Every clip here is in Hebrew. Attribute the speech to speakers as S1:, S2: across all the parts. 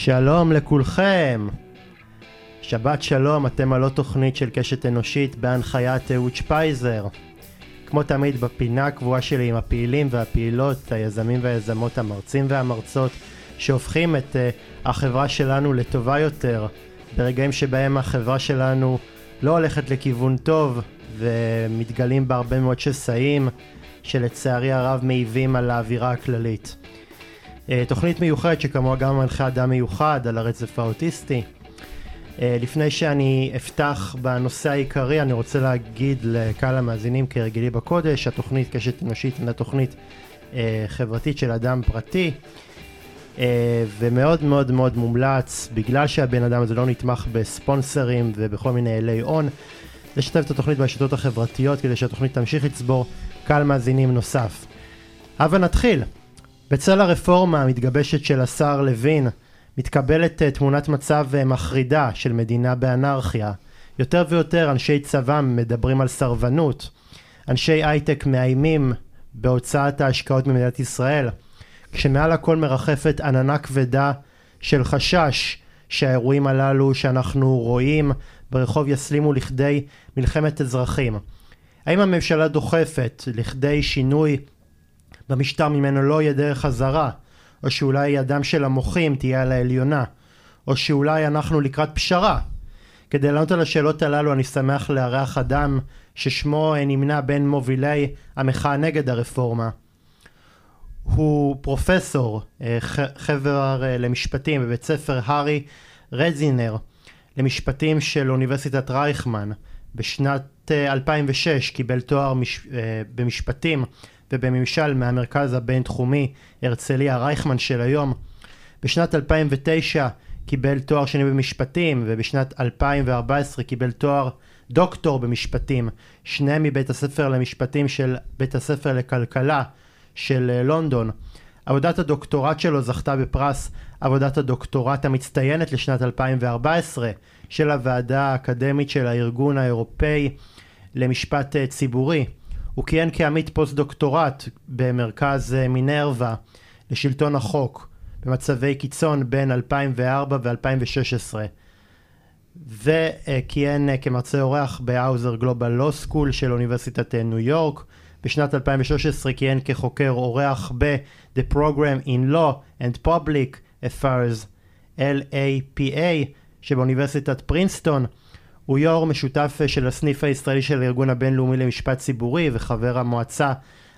S1: שלום לכולכם. שבת שלום, אתם עוד תוכנית של קשת אנושית בהנחיית אהוד שפייזר. כמו תמיד בפינה הקבועה שלי עם הפעילים והפעילות, היזמים והיזמות, המרצים והמרצות, שהופכים את uh, החברה שלנו לטובה יותר, ברגעים שבהם החברה שלנו לא הולכת לכיוון טוב ומתגלים בה הרבה מאוד שסעים שלצערי הרב מעיבים על האווירה הכללית. Uh, תוכנית מיוחדת שכמוה גם מנחה אדם מיוחד על הרצף האוטיסטי. Uh, לפני שאני אפתח בנושא העיקרי אני רוצה להגיד לקהל המאזינים כרגילי בקודש התוכנית קשת אנושית אינה תוכנית uh, חברתית של אדם פרטי ומאוד מאוד מאוד מומלץ בגלל שהבן אדם הזה לא נתמך בספונסרים ובכל מיני אלי הון לשתף את התוכנית ברשתות החברתיות כדי שהתוכנית תמשיך לצבור קהל מאזינים נוסף. הבה נתחיל. בצל הרפורמה המתגבשת של השר לוין מתקבלת uh, תמונת מצב uh, מחרידה של מדינה באנרכיה. יותר ויותר אנשי צבא מדברים על סרבנות. אנשי הייטק מאיימים בהוצאת ההשקעות ממדינת ישראל. כשמעל הכל מרחפת עננה כבדה של חשש שהאירועים הללו שאנחנו רואים ברחוב יסלימו לכדי מלחמת אזרחים. האם הממשלה דוחפת לכדי שינוי במשטר ממנו לא יהיה דרך חזרה, או שאולי ידם של המוחים תהיה על העליונה, או שאולי אנחנו לקראת פשרה. כדי לענות על השאלות הללו אני שמח לארח אדם ששמו נמנה בין מובילי המחאה נגד הרפורמה. הוא פרופסור אה, חבר אה, למשפטים בבית ספר הארי רזינר למשפטים של אוניברסיטת רייכמן. בשנת 2006 אה, קיבל תואר מש... במשפטים ובממשל מהמרכז הבינתחומי הרצליה רייכמן של היום. בשנת 2009 קיבל תואר שני במשפטים ובשנת 2014 קיבל תואר דוקטור במשפטים, שניהם מבית הספר למשפטים של בית הספר לכלכלה של אה, לונדון. עבודת הדוקטורט שלו זכתה בפרס עבודת הדוקטורט המצטיינת לשנת 2014 של הוועדה האקדמית של הארגון האירופאי למשפט אה, ציבורי. הוא כיהן כעמית פוסט דוקטורט במרכז אה, מינרווה לשלטון החוק במצבי קיצון בין 2004 ו-2016 וכיהן כמרצה אורח ב Hauser Global Law School של אוניברסיטת ניו יורק. בשנת 2013 כיהן כחוקר אורח ב-The Program in Law and Public Affairs LAPA שבאוניברסיטת פרינסטון הוא יו"ר משותף של הסניף הישראלי של הארגון הבינלאומי למשפט ציבורי וחבר המועצה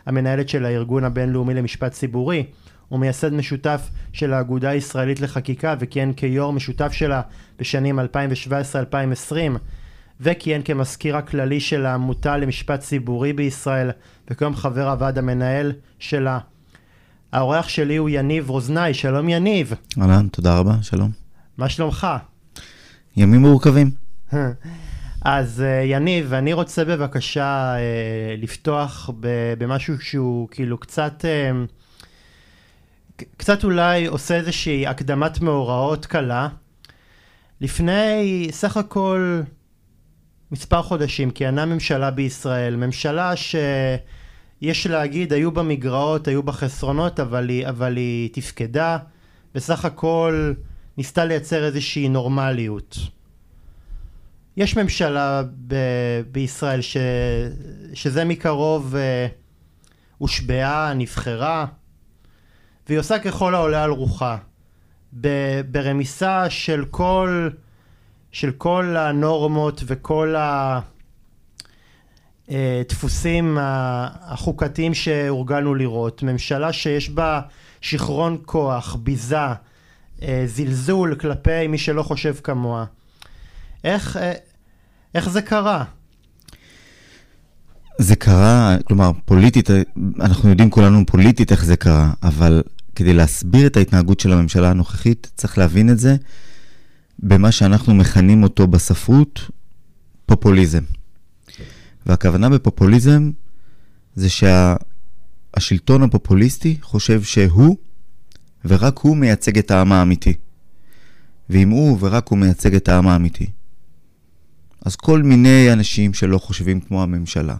S1: המנהלת של הארגון הבינלאומי למשפט ציבורי. הוא מייסד משותף של האגודה הישראלית לחקיקה וכיהן כיו"ר משותף שלה בשנים 2017-2020 וכיהן כמזכיר הכללי של העמותה למשפט ציבורי בישראל וכיום חבר הוועד המנהל שלה. האורח שלי הוא יניב רוזנאי, שלום יניב.
S2: אהלן, תודה רבה, שלום.
S1: מה שלומך?
S2: ימים מורכבים.
S1: אז uh, יניב, אני רוצה בבקשה uh, לפתוח במשהו שהוא כאילו קצת, uh, קצת אולי עושה איזושהי הקדמת מאורעות קלה. לפני סך הכל מספר חודשים כיהנה ממשלה בישראל, ממשלה שיש להגיד היו בה מגרעות, היו בה חסרונות, אבל היא, אבל היא תפקדה, בסך הכל ניסתה לייצר איזושהי נורמליות. יש ממשלה ב- בישראל ש- שזה מקרוב uh, הושבעה, נבחרה, והיא עושה ככל העולה על רוחה. ב- ברמיסה של כל, של כל הנורמות וכל הדפוסים החוקתיים שהורגלנו לראות. ממשלה שיש בה שיכרון כוח, ביזה, אה, זלזול כלפי מי שלא חושב כמוה. איך, אה, איך זה קרה?
S2: זה קרה, כלומר, פוליטית, אנחנו יודעים כולנו פוליטית איך זה קרה, אבל כדי להסביר את ההתנהגות של הממשלה הנוכחית, צריך להבין את זה במה שאנחנו מכנים אותו בספרות פופוליזם. והכוונה בפופוליזם זה שהשלטון שה, הפופוליסטי חושב שהוא ורק הוא מייצג את העם האמיתי. ואם הוא ורק הוא מייצג את העם האמיתי, אז כל מיני אנשים שלא חושבים כמו הממשלה,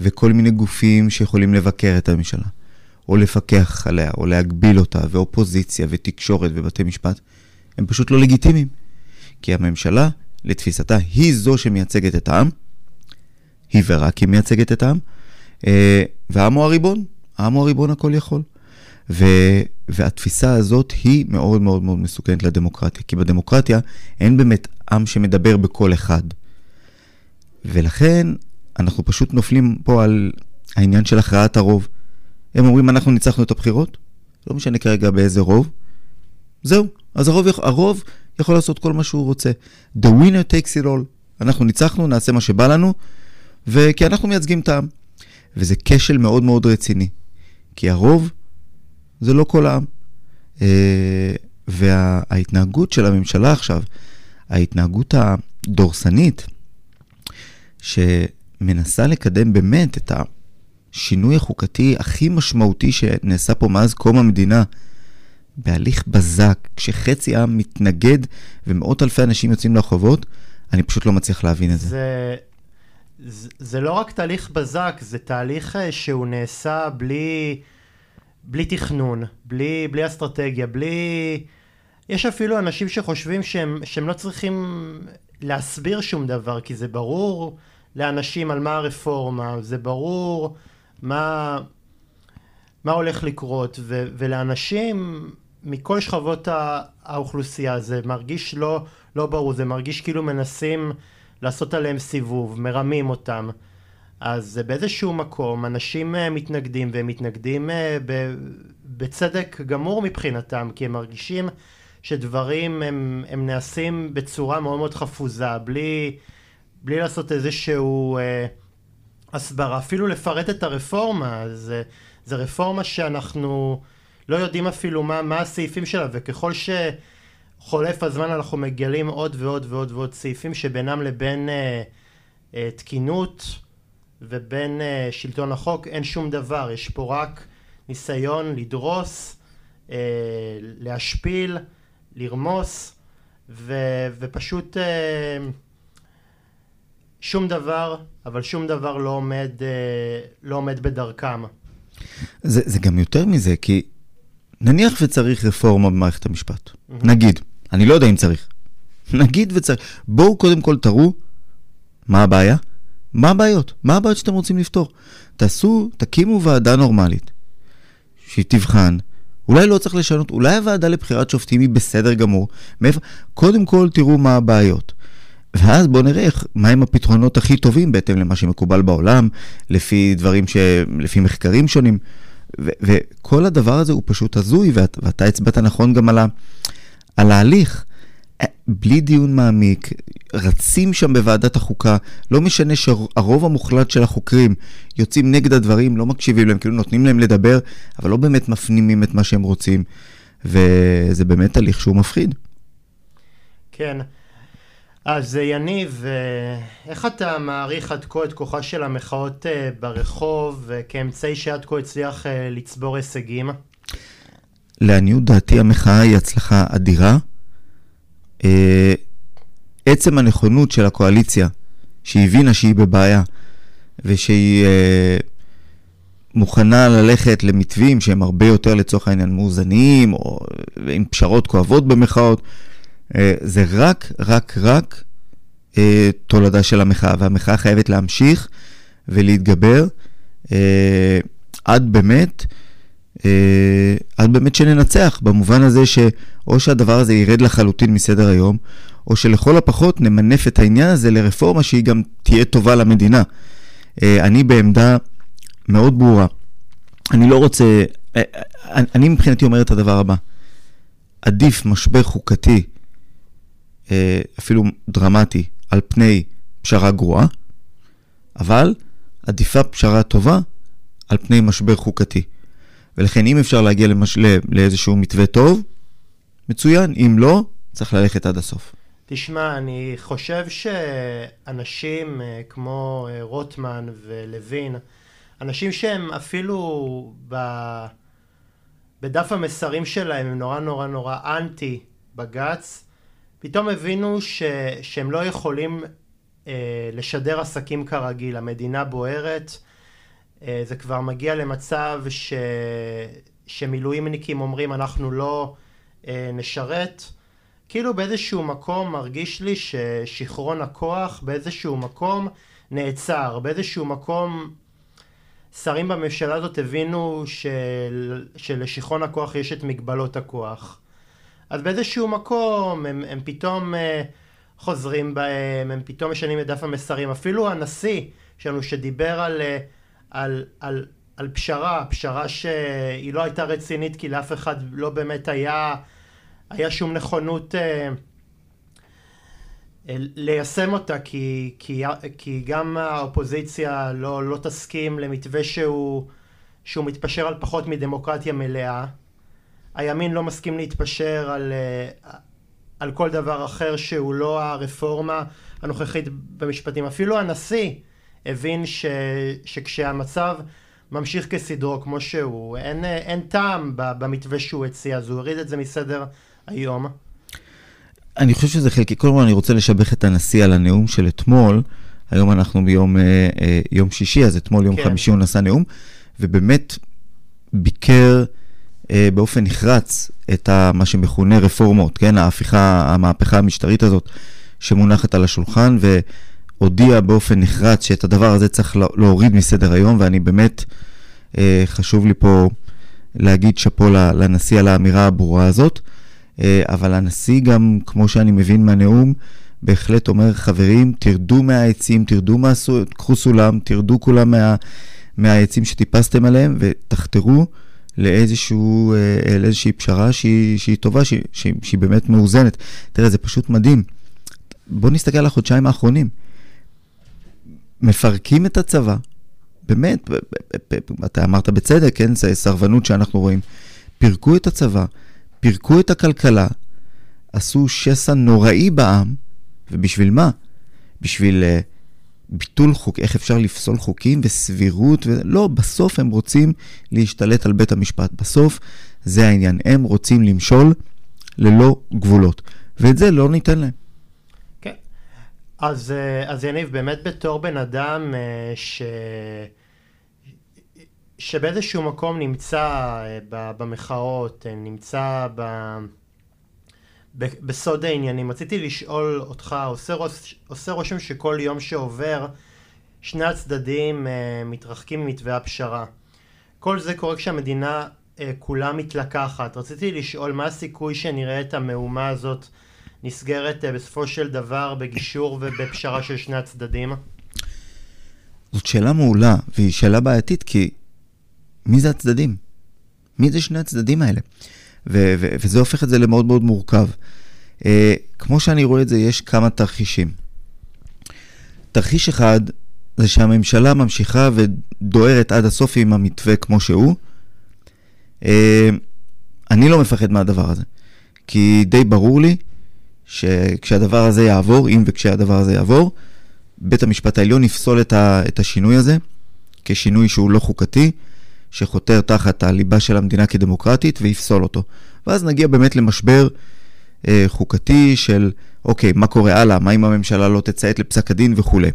S2: וכל מיני גופים שיכולים לבקר את הממשלה, או לפקח עליה, או להגביל אותה, ואופוזיציה, ותקשורת, ובתי משפט, הם פשוט לא לגיטימיים. כי הממשלה, לתפיסתה, היא זו שמייצגת את העם, היא ורק היא מייצגת את העם, אה, והעם הוא הריבון, העם הוא הריבון הכל יכול. ו, והתפיסה הזאת היא מאוד מאוד מאוד מסוכנת לדמוקרטיה, כי בדמוקרטיה אין באמת עם שמדבר בקול אחד. ולכן אנחנו פשוט נופלים פה על העניין של הכרעת הרוב. הם אומרים, אנחנו ניצחנו את הבחירות, לא משנה כרגע באיזה רוב, זהו. אז הרוב, הרוב יכול לעשות כל מה שהוא רוצה. The winner takes it all. אנחנו ניצחנו, נעשה מה שבא לנו, וכי אנחנו מייצגים את העם. וזה כשל מאוד מאוד רציני. כי הרוב זה לא כל העם. אה, וההתנהגות של הממשלה עכשיו, ההתנהגות הדורסנית, שמנסה לקדם באמת את השינוי החוקתי הכי משמעותי שנעשה פה מאז קום המדינה, בהליך בזק, כשחצי העם מתנגד ומאות אלפי אנשים יוצאים לרחובות, אני פשוט לא מצליח להבין את זה.
S1: זה, זה, זה לא רק תהליך בזק, זה תהליך אה, שהוא נעשה בלי, בלי תכנון, בלי, בלי אסטרטגיה, בלי... יש אפילו אנשים שחושבים שהם, שהם לא צריכים להסביר שום דבר, כי זה ברור לאנשים על מה הרפורמה, זה ברור מה, מה הולך לקרות, ו, ולאנשים מכל שכבות האוכלוסייה זה מרגיש לא, לא ברור, זה מרגיש כאילו מנסים לעשות עליהם סיבוב, מרמים אותם. אז באיזשהו מקום אנשים אה, מתנגדים והם מתנגדים אה, בצדק גמור מבחינתם כי הם מרגישים שדברים הם, הם נעשים בצורה מאוד מאוד חפוזה בלי, בלי לעשות איזשהו אה, הסברה. אפילו לפרט את הרפורמה זה, זה רפורמה שאנחנו לא יודעים אפילו מה, מה הסעיפים שלה, וככל שחולף הזמן אנחנו מגלים עוד ועוד ועוד ועוד סעיפים שבינם לבין אה, אה, תקינות ובין אה, שלטון החוק אין שום דבר, יש פה רק ניסיון לדרוס, אה, להשפיל, לרמוס, ו, ופשוט אה, שום דבר, אבל שום דבר לא עומד, אה, לא עומד בדרכם.
S2: זה, זה גם יותר מזה, כי נניח וצריך רפורמה במערכת המשפט. Mm-hmm. נגיד. אני לא יודע אם צריך. נגיד וצריך. בואו קודם כל תראו מה הבעיה, מה הבעיות, מה הבעיות שאתם רוצים לפתור. תעשו, תקימו ועדה נורמלית, שהיא תבחן. אולי לא צריך לשנות, אולי הוועדה לבחירת שופטים היא בסדר גמור. מאיפה? קודם כל תראו מה הבעיות. ואז בואו נראה איך, מהם הפתרונות הכי טובים בהתאם למה שמקובל בעולם, לפי דברים ש... לפי מחקרים שונים. ו- וכל הדבר הזה הוא פשוט הזוי, ואת, ואתה הצבעת נכון גם על, ה- על ההליך. אה, בלי דיון מעמיק, רצים שם בוועדת החוקה, לא משנה שהרוב המוחלט של החוקרים יוצאים נגד הדברים, לא מקשיבים להם, כאילו נותנים להם לדבר, אבל לא באמת מפנימים את מה שהם רוצים, וזה באמת הליך שהוא מפחיד.
S1: כן. אז יניב, אה, איך אתה מעריך עד כה את כוחה של המחאות אה, ברחוב אה, כאמצעי שעד כה הצליח לצבור הישגים?
S2: לעניות דעתי המחאה היא הצלחה אדירה. עצם הנכונות של הקואליציה, שהבינה שהיא בבעיה ושהיא מוכנה ללכת למתווים שהם הרבה יותר לצורך העניין מאוזניים או עם פשרות כואבות במחאות, אה, זה רק, רק, רק אה, תולדה של המחאה, והמחאה חייבת להמשיך ולהתגבר אה, עד באמת, עד באמת שננצח, במובן הזה שאו שהדבר הזה ירד לחלוטין מסדר היום, או שלכל הפחות נמנף את העניין הזה לרפורמה שהיא גם תהיה טובה למדינה. אני בעמדה מאוד ברורה. אני לא רוצה, אני מבחינתי אומר את הדבר הבא, עדיף משבר חוקתי אה, אפילו דרמטי על פני פשרה גרועה, אבל עדיפה פשרה טובה על פני משבר חוקתי. ולכן אם אפשר להגיע למש... לאיזשהו מתווה טוב, מצוין, אם לא, צריך ללכת עד הסוף.
S1: תשמע, אני חושב שאנשים אה, כמו אה, רוטמן ולוין, אנשים שהם אפילו ב... בדף המסרים שלהם הם נורא נורא נורא אנטי בג"ץ, פתאום הבינו ש, שהם לא יכולים אה, לשדר עסקים כרגיל, המדינה בוערת, זה כבר מגיע למצב ש... שמילואימניקים אומרים אנחנו לא אה, נשרת. כאילו באיזשהו מקום מרגיש לי ששיכרון הכוח באיזשהו מקום נעצר, באיזשהו מקום שרים בממשלה הזאת הבינו של, שלשיכרון הכוח יש את מגבלות הכוח. אז באיזשהו מקום הם, הם פתאום uh, חוזרים בהם, הם פתאום משנים את דף המסרים. אפילו הנשיא שלנו שדיבר על, uh, על, על, על פשרה, פשרה שהיא לא הייתה רצינית כי לאף אחד לא באמת היה, היה שום נכונות uh, ליישם אותה כי, כי, כי גם האופוזיציה לא, לא תסכים למתווה שהוא, שהוא מתפשר על פחות מדמוקרטיה מלאה. הימין לא מסכים להתפשר על, על כל דבר אחר שהוא לא הרפורמה הנוכחית במשפטים. אפילו הנשיא הבין ש, שכשהמצב ממשיך כסדרו כמו שהוא, אין, אין טעם במתווה שהוא הציע, אז הוא הוריד את זה מסדר היום.
S2: אני חושב שזה חלקי. קודם כל אני רוצה לשבח את הנשיא על הנאום של אתמול. היום אנחנו ביום אה, אה, יום שישי, אז אתמול יום כן. חמישי הוא נשא נאום, ובאמת ביקר אה, באופן נחרץ את ה, מה שמכונה רפורמות, כן? ההפיכה, המהפכה המשטרית הזאת שמונחת על השולחן, והודיע באופן נחרץ שאת הדבר הזה צריך להוריד מסדר היום, ואני באמת, אה, חשוב לי פה להגיד שאפו לנשיא על האמירה הברורה הזאת. אה, אבל הנשיא גם, כמו שאני מבין מהנאום, בהחלט אומר, חברים, תרדו מהעצים, תרדו מהסו... קחו סולם, תרדו כולם מה... מהעצים שטיפסתם עליהם ותחתרו לאיזשהו, אה, לאיזושהי פשרה שהיא, שהיא טובה, שהיא, שהיא, שהיא באמת מאוזנת. תראה, זה פשוט מדהים. בואו נסתכל על החודשיים האחרונים. מפרקים את הצבא, באמת, אתה אמרת בצדק, כן? זה סרבנות שאנחנו רואים. פירקו את הצבא, פירקו את הכלכלה, עשו שסע נוראי בעם, ובשביל מה? בשביל uh, ביטול חוק, איך אפשר לפסול חוקים וסבירות, ו... לא, בסוף הם רוצים להשתלט על בית המשפט. בסוף זה העניין, הם רוצים למשול ללא גבולות, ואת זה לא ניתן להם.
S1: אז, אה, אז יניב, באמת בתור בן אדם אה, ש... שבאיזשהו מקום נמצא אה, במחאות, נמצא ב... בסוד העניינים. רציתי לשאול אותך, עושה, ראש, עושה רושם שכל יום שעובר שני הצדדים מתרחקים ממתווה הפשרה. כל זה קורה כשהמדינה כולה מתלקחת. רציתי לשאול מה הסיכוי שנראה את המהומה הזאת נסגרת uh, בסופו של דבר בגישור ובפשרה של שני הצדדים?
S2: זאת שאלה מעולה, והיא שאלה בעייתית כי מי זה הצדדים? מי זה שני הצדדים האלה? ו- ו- וזה הופך את זה למאוד מאוד מורכב. Uh, כמו שאני רואה את זה, יש כמה תרחישים. תרחיש אחד זה שהממשלה ממשיכה ודוהרת עד הסוף עם המתווה כמו שהוא. Uh, אני לא מפחד מהדבר הזה, כי די ברור לי שכשהדבר הזה יעבור, אם וכשהדבר הזה יעבור, בית המשפט העליון יפסול את, ה- את השינוי הזה כשינוי שהוא לא חוקתי, שחותר תחת הליבה של המדינה כדמוקרטית ויפסול אותו. ואז נגיע באמת למשבר אה, חוקתי של, אוקיי, מה קורה הלאה? מה אם הממשלה לא תציית לפסק הדין וכולי.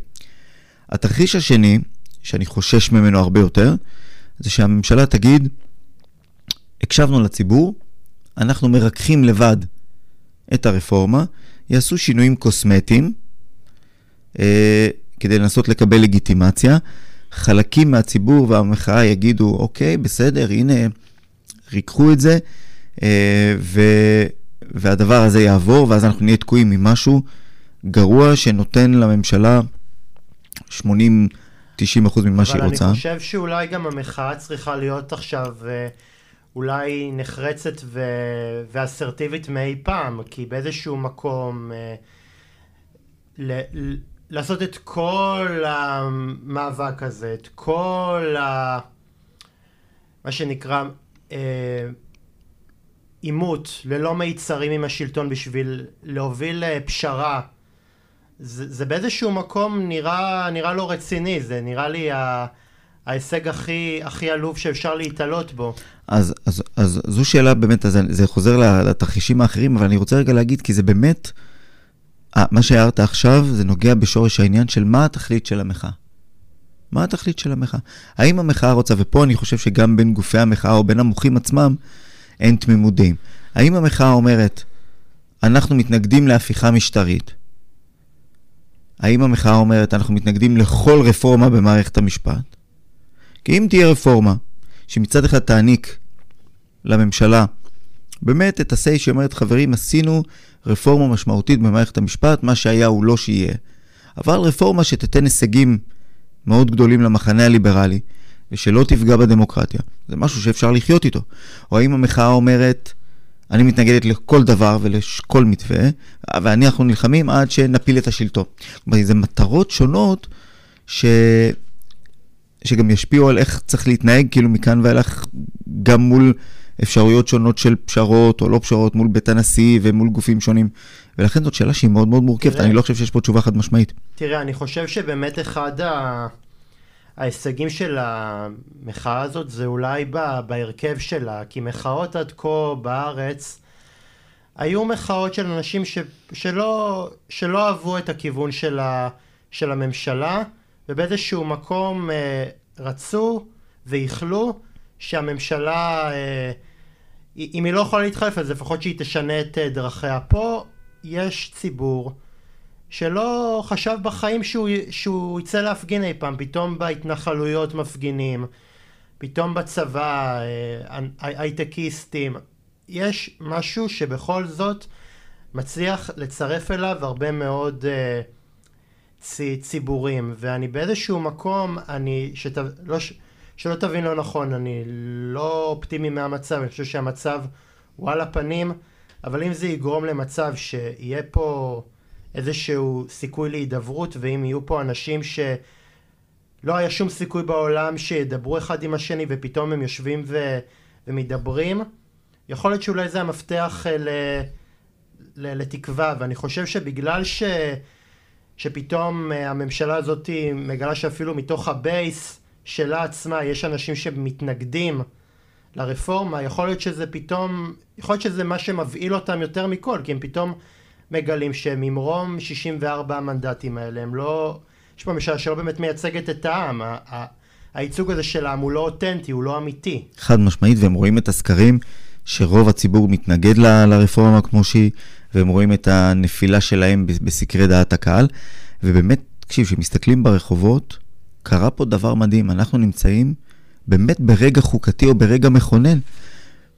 S2: התרחיש השני, שאני חושש ממנו הרבה יותר, זה שהממשלה תגיד, הקשבנו לציבור, אנחנו מרככים לבד את הרפורמה, יעשו שינויים קוסמטיים אה, כדי לנסות לקבל לגיטימציה, חלקים מהציבור והמחאה יגידו, אוקיי, בסדר, הנה, ריקחו את זה, אה, ו, והדבר הזה יעבור, ואז אנחנו נהיה תקועים עם משהו גרוע שנותן לממשלה 80-90% ממה שהיא רוצה.
S1: אבל אני חושב שאולי גם המחאה צריכה להיות עכשיו אה, אולי נחרצת ו- ואסרטיבית מאי פעם, כי באיזשהו מקום... אה, ל- לעשות את כל המאבק הזה, את כל ה... מה שנקרא אה, עימות אה, ללא מיצרים עם השלטון בשביל להוביל פשרה זה, זה באיזשהו מקום נראה, נראה לא רציני, זה נראה לי ה, ההישג הכי, הכי עלוב שאפשר להתעלות בו.
S2: אז, אז, אז זו שאלה באמת, אז זה חוזר לתרחישים האחרים, אבל אני רוצה רגע להגיד, כי זה באמת... מה שהערת עכשיו זה נוגע בשורש העניין של מה התכלית של המחאה. מה התכלית של המחאה? האם המחאה רוצה, ופה אני חושב שגם בין גופי המחאה או בין המוחים עצמם, אין תמימות דעים. האם המחאה אומרת, אנחנו מתנגדים להפיכה משטרית? האם המחאה אומרת, אנחנו מתנגדים לכל רפורמה במערכת המשפט? כי אם תהיה רפורמה שמצד אחד תעניק לממשלה באמת את ה-say שאומרת, חברים, עשינו רפורמה משמעותית במערכת המשפט, מה שהיה הוא לא שיהיה. אבל רפורמה שתתן הישגים מאוד גדולים למחנה הליברלי, ושלא תפגע בדמוקרטיה. זה משהו שאפשר לחיות איתו. או האם המחאה אומרת, אני מתנגדת לכל דבר ולכל מתווה, ואנחנו נלחמים עד שנפיל את השלטון. כלומר, זה מטרות שונות ש... שגם ישפיעו על איך צריך להתנהג, כאילו מכאן ואילך, גם מול אפשרויות שונות של פשרות או לא פשרות, מול בית הנשיא ומול גופים שונים. ולכן זאת שאלה שהיא מאוד מאוד מורכבת, תראה, אני לא חושב שיש פה תשובה חד משמעית.
S1: תראה, אני חושב שבאמת אחד ה... ההישגים של המחאה הזאת זה אולי ב... בהרכב שלה, כי מחאות עד כה בארץ היו מחאות של אנשים ש... שלא... שלא אהבו את הכיוון של, ה... של הממשלה, ובאיזשהו מקום אה, רצו ואיחלו שהממשלה, אה, אם היא לא יכולה להתחלף, אז לפחות שהיא תשנה את אה, דרכיה. פה יש ציבור שלא חשב בחיים שהוא, שהוא יצא להפגין אי פעם, פתאום בהתנחלויות מפגינים, פתאום בצבא, אה, הייטקיסטים. יש משהו שבכל זאת מצליח לצרף אליו הרבה מאוד אה, ציבורים, ואני באיזשהו מקום, אני, שת, לא, שלא תבין לא נכון, אני לא אופטימי מהמצב, אני חושב שהמצב הוא על הפנים, אבל אם זה יגרום למצב שיהיה פה איזשהו סיכוי להידברות, ואם יהיו פה אנשים שלא היה שום סיכוי בעולם שידברו אחד עם השני ופתאום הם יושבים ו... ומדברים, יכול להיות שאולי זה המפתח אה, ל... ל... לתקווה, ואני חושב שבגלל ש... שפתאום אה, הממשלה הזאת מגלה שאפילו מתוך הבייס שלה עצמה יש אנשים שמתנגדים לרפורמה, יכול להיות שזה פתאום, יכול להיות שזה מה שמבהיל אותם יותר מכל, כי הם פתאום מגלים שממרום 64 המנדטים האלה. הם לא, יש פה ממשלה שלא באמת מייצגת את העם, הייצוג הזה של העם הוא לא אותנטי, הוא לא אמיתי.
S2: חד משמעית, והם רואים את הסקרים שרוב הציבור מתנגד ל, לרפורמה כמו שהיא, והם רואים את הנפילה שלהם בסקרי דעת הקהל, ובאמת, תקשיב, כשמסתכלים ברחובות, קרה פה דבר מדהים, אנחנו נמצאים באמת ברגע חוקתי או ברגע מכונן.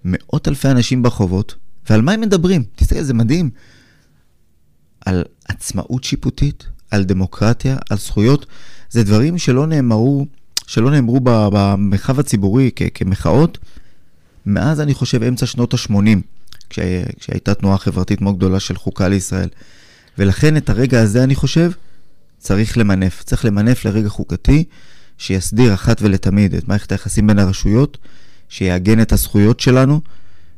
S2: מאות אלפי אנשים ברחובות, ועל מה הם מדברים? תסתכל, זה מדהים. על עצמאות שיפוטית, על דמוקרטיה, על זכויות. זה דברים שלא נאמרו, שלא נאמרו במרחב הציבורי כמחאות, מאז אני חושב אמצע שנות ה-80, כשה, כשהייתה תנועה חברתית מאוד גדולה של חוקה לישראל. ולכן את הרגע הזה אני חושב, צריך למנף. צריך למנף לרגע חוקתי שיסדיר אחת ולתמיד את מערכת היחסים בין הרשויות, שיעגן את הזכויות שלנו,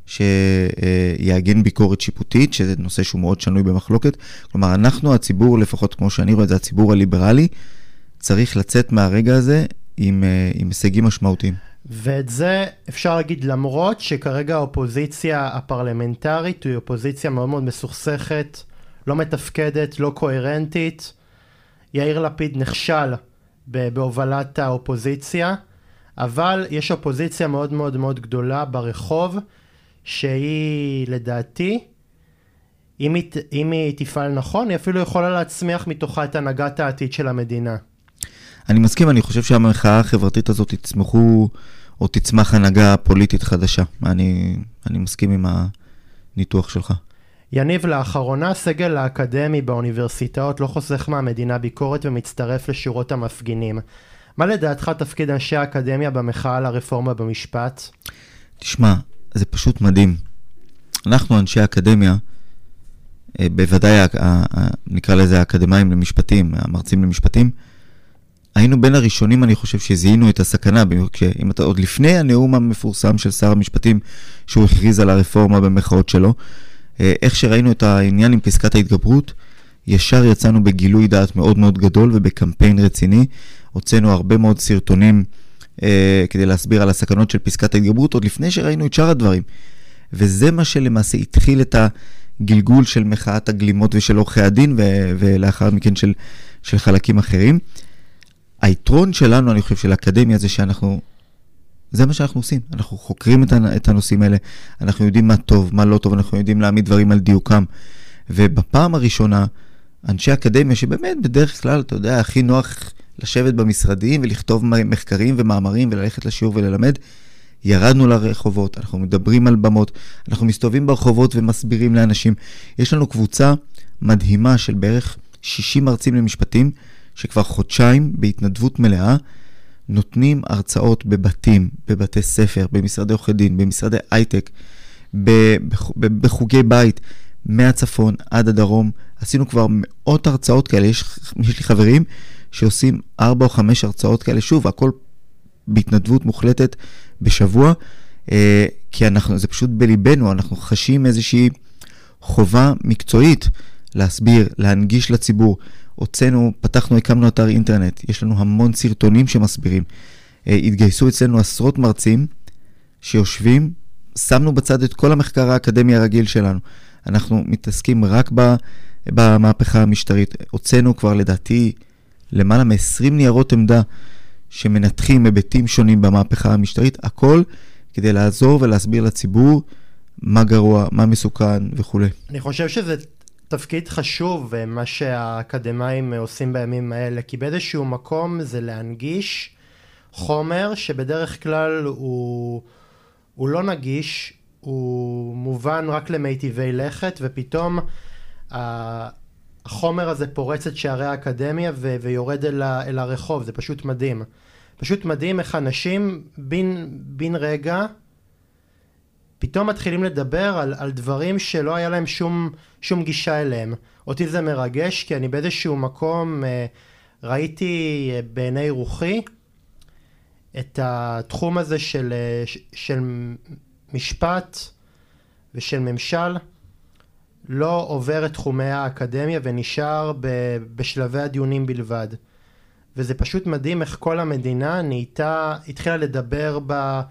S2: שיעגן ביקורת שיפוטית, שזה נושא שהוא מאוד שנוי במחלוקת. כלומר, אנחנו, הציבור, לפחות כמו שאני רואה את זה, הציבור הליברלי, צריך לצאת מהרגע הזה עם, אה, עם הישגים משמעותיים.
S1: ואת זה אפשר להגיד למרות שכרגע האופוזיציה הפרלמנטרית היא אופוזיציה מאוד מאוד מסוכסכת, לא מתפקדת, לא קוהרנטית. יאיר לפיד נכשל בהובלת האופוזיציה, אבל יש אופוזיציה מאוד מאוד מאוד גדולה ברחוב, שהיא לדעתי, אם היא, אם היא תפעל נכון, היא אפילו יכולה להצמיח מתוכה את הנהגת העתיד של המדינה.
S2: אני מסכים, אני חושב שהמחאה החברתית הזאת תצמחו, או תצמח הנהגה פוליטית חדשה. אני, אני מסכים עם הניתוח שלך.
S1: יניב, לאחרונה הסגל האקדמי באוניברסיטאות לא חוסך מהמדינה ביקורת ומצטרף לשורות המפגינים. מה לדעתך תפקיד אנשי האקדמיה במחאה על הרפורמה במשפט?
S2: תשמע, זה פשוט מדהים. אנחנו אנשי האקדמיה, אה, בוודאי נקרא לזה האקדמאים למשפטים, המרצים למשפטים, היינו בין הראשונים, אני חושב, שזיהינו את הסכנה, אם אתה עוד לפני הנאום המפורסם של שר המשפטים, שהוא הכריז על הרפורמה במחאות שלו, אה, איך שראינו את העניין עם פסקת ההתגברות, ישר יצאנו בגילוי דעת מאוד מאוד גדול ובקמפיין רציני. הוצאנו הרבה מאוד סרטונים אה, כדי להסביר על הסכנות של פסקת ההתגברות, עוד לפני שראינו את שאר הדברים. וזה מה שלמעשה התחיל את הגלגול של מחאת הגלימות ושל עורכי הדין, ו- ולאחר מכן של, של חלקים אחרים. היתרון שלנו, אני חושב, של האקדמיה, זה שאנחנו, זה מה שאנחנו עושים. אנחנו חוקרים את הנושאים האלה, אנחנו יודעים מה טוב, מה לא טוב, אנחנו יודעים להעמיד דברים על דיוקם. ובפעם הראשונה, אנשי אקדמיה, שבאמת בדרך כלל, אתה יודע, הכי נוח לשבת במשרדים ולכתוב מחקרים ומאמרים וללכת לשיעור וללמד, ירדנו לרחובות, אנחנו מדברים על במות, אנחנו מסתובבים ברחובות ומסבירים לאנשים. יש לנו קבוצה מדהימה של בערך 60 מרצים למשפטים, שכבר חודשיים בהתנדבות מלאה נותנים הרצאות בבתים, בבתי ספר, במשרדי עורכי דין, במשרדי הייטק, בחוגי בית, מהצפון עד הדרום. עשינו כבר מאות הרצאות כאלה, יש, יש לי חברים שעושים ארבע או חמש הרצאות כאלה, שוב, הכל בהתנדבות מוחלטת בשבוע, אה, כי אנחנו, זה פשוט בליבנו, אנחנו חשים איזושהי חובה מקצועית להסביר, להנגיש לציבור. הוצאנו, פתחנו, הקמנו אתר אינטרנט, יש לנו המון סרטונים שמסבירים. אה, התגייסו אצלנו עשרות מרצים שיושבים, שמנו בצד את כל המחקר האקדמי הרגיל שלנו. אנחנו מתעסקים רק במהפכה המשטרית. הוצאנו כבר לדעתי למעלה מ-20 ניירות עמדה שמנתחים היבטים שונים במהפכה המשטרית, הכל כדי לעזור ולהסביר לציבור מה גרוע, מה מסוכן וכולי.
S1: אני חושב שזה תפקיד חשוב, אה, מה שהאקדמאים עושים בימים האלה, כי באיזשהו מקום זה להנגיש חומר שבדרך כלל הוא, הוא לא נגיש, הוא מובן רק למיטיבי לכת, ופתאום החומר הזה פורץ את שערי האקדמיה ו- ויורד אל, ה- אל הרחוב, זה פשוט מדהים. פשוט מדהים איך אנשים בין רגע פתאום מתחילים לדבר על, על דברים שלא היה להם שום, שום גישה אליהם. אותי זה מרגש כי אני באיזשהו מקום אה, ראיתי אה, בעיני רוחי את התחום הזה של, אה, של משפט ושל ממשל לא עובר את תחומי האקדמיה ונשאר ב, בשלבי הדיונים בלבד. וזה פשוט מדהים איך כל המדינה נהייתה, התחילה לדבר ב...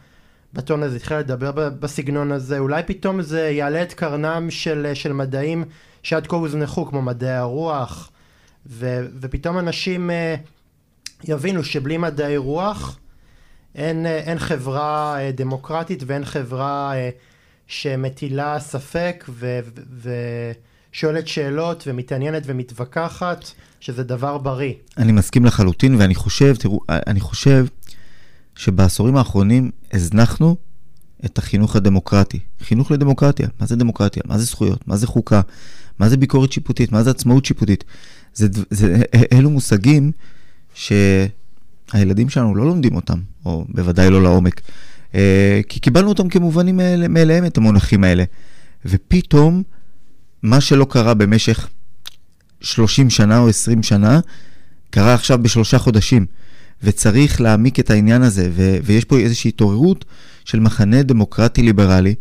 S1: בטון הזה, התחילה לדבר בסגנון הזה, אולי פתאום זה יעלה את קרנם של, של מדעים שעד כה הוזנחו, כמו מדעי הרוח, ו, ופתאום אנשים uh, יבינו שבלי מדעי רוח אין, uh, אין חברה uh, דמוקרטית ואין חברה uh, שמטילה ספק ושואלת שאלות ומתעניינת ומתווכחת, שזה דבר בריא.
S2: אני מסכים לחלוטין, ואני חושב, תראו, אני חושב שבעשורים האחרונים הזנחנו את החינוך הדמוקרטי. חינוך לדמוקרטיה. מה זה דמוקרטיה? מה זה זכויות? מה זה חוקה? מה זה ביקורת שיפוטית? מה זה עצמאות שיפוטית? זה, זה, אלו מושגים שהילדים שלנו לא לומדים אותם, או בוודאי לא לעומק. אה, כי קיבלנו אותם כמובנים מאליהם, את המונחים האלה. ופתאום, מה שלא קרה במשך 30 שנה או 20 שנה, קרה עכשיו בשלושה חודשים. וצריך להעמיק את העניין הזה, ו- ויש פה איזושהי התעוררות של מחנה דמוקרטי ליברלי,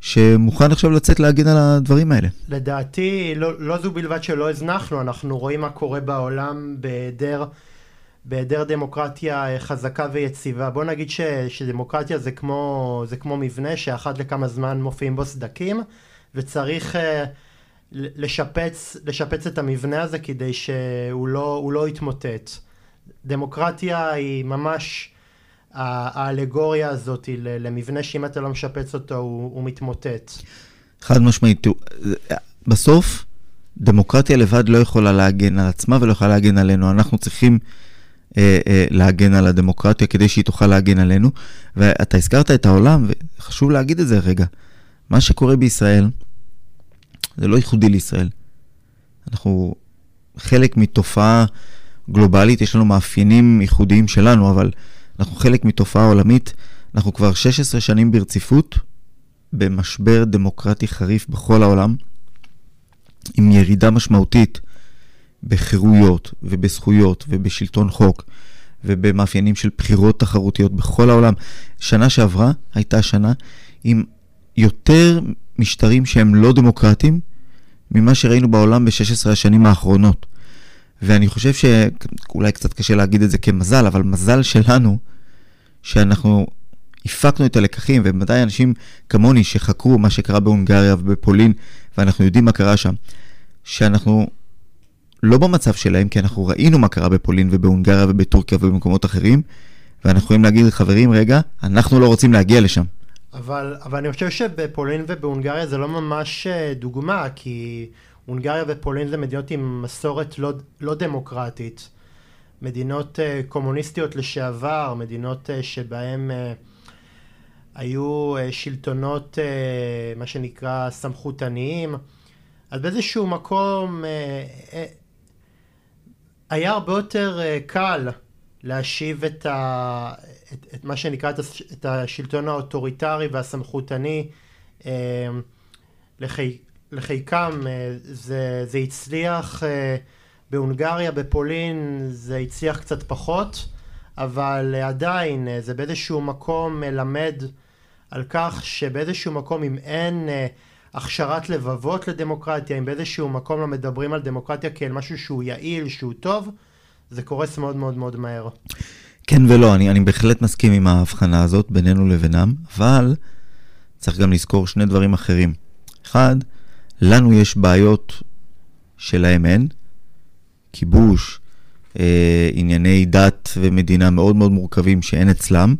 S2: שמוכן עכשיו לצאת להגן על הדברים האלה.
S1: לדעתי, לא, לא זו בלבד שלא הזנחנו, אנחנו רואים מה קורה בעולם בהיעדר... בהיעדר דמוקרטיה חזקה ויציבה. בוא נגיד ש, שדמוקרטיה זה כמו, זה כמו מבנה שאחת לכמה זמן מופיעים בו סדקים, וצריך uh, לשפץ, לשפץ את המבנה הזה כדי שהוא לא, לא יתמוטט. דמוקרטיה היא ממש האלגוריה הזאת למבנה שאם אתה לא משפץ אותו הוא, הוא מתמוטט.
S2: חד משמעית, בסוף דמוקרטיה לבד לא יכולה להגן על עצמה ולא יכולה להגן עלינו. אנחנו צריכים אה, אה, להגן על הדמוקרטיה כדי שהיא תוכל להגן עלינו. ואתה הזכרת את העולם, וחשוב להגיד את זה רגע. מה שקורה בישראל, זה לא ייחודי לישראל. אנחנו חלק מתופעה גלובלית, יש לנו מאפיינים ייחודיים שלנו, אבל אנחנו חלק מתופעה עולמית. אנחנו כבר 16 שנים ברציפות במשבר דמוקרטי חריף בכל העולם, עם ירידה משמעותית בחירויות ובזכויות ובשלטון חוק ובמאפיינים של בחירות תחרותיות בכל העולם. שנה שעברה הייתה שנה עם יותר משטרים שהם לא דמוקרטיים ממה שראינו בעולם ב-16 השנים האחרונות. ואני חושב שאולי קצת קשה להגיד את זה כמזל, אבל מזל שלנו, שאנחנו הפקנו את הלקחים, ובוודאי אנשים כמוני שחקרו מה שקרה בהונגריה ובפולין, ואנחנו יודעים מה קרה שם, שאנחנו לא במצב שלהם, כי אנחנו ראינו מה קרה בפולין ובהונגריה ובטורקיה ובמקומות אחרים, ואנחנו יכולים להגיד, חברים, רגע, אנחנו לא רוצים להגיע לשם.
S1: אבל, אבל אני חושב שבפולין ובהונגריה זה לא ממש אה, דוגמה, כי הונגריה ופולין זה מדינות עם מסורת לא, לא דמוקרטית. מדינות uh, קומוניסטיות לשעבר, מדינות uh, שבהן uh, היו uh, שלטונות, uh, מה שנקרא, סמכותניים. אז באיזשהו מקום uh, uh, היה הרבה יותר uh, קל להשיב את, ה, את, את מה שנקרא את, הש, את השלטון האוטוריטרי והסמכותני uh, לחי, לחיקם. Uh, זה, זה הצליח uh, בהונגריה, בפולין זה הצליח קצת פחות, אבל עדיין זה באיזשהו מקום מלמד על כך שבאיזשהו מקום אם אין אה, הכשרת לבבות לדמוקרטיה, אם באיזשהו מקום לא מדברים על דמוקרטיה כאל משהו שהוא יעיל, שהוא טוב, זה קורס מאוד מאוד מאוד מהר.
S2: כן ולא, אני, אני בהחלט מסכים עם ההבחנה הזאת בינינו לבינם, אבל צריך גם לזכור שני דברים אחרים. אחד, לנו יש בעיות שלהם אין, כיבוש, אה, ענייני דת ומדינה מאוד מאוד מורכבים שאין אצלם,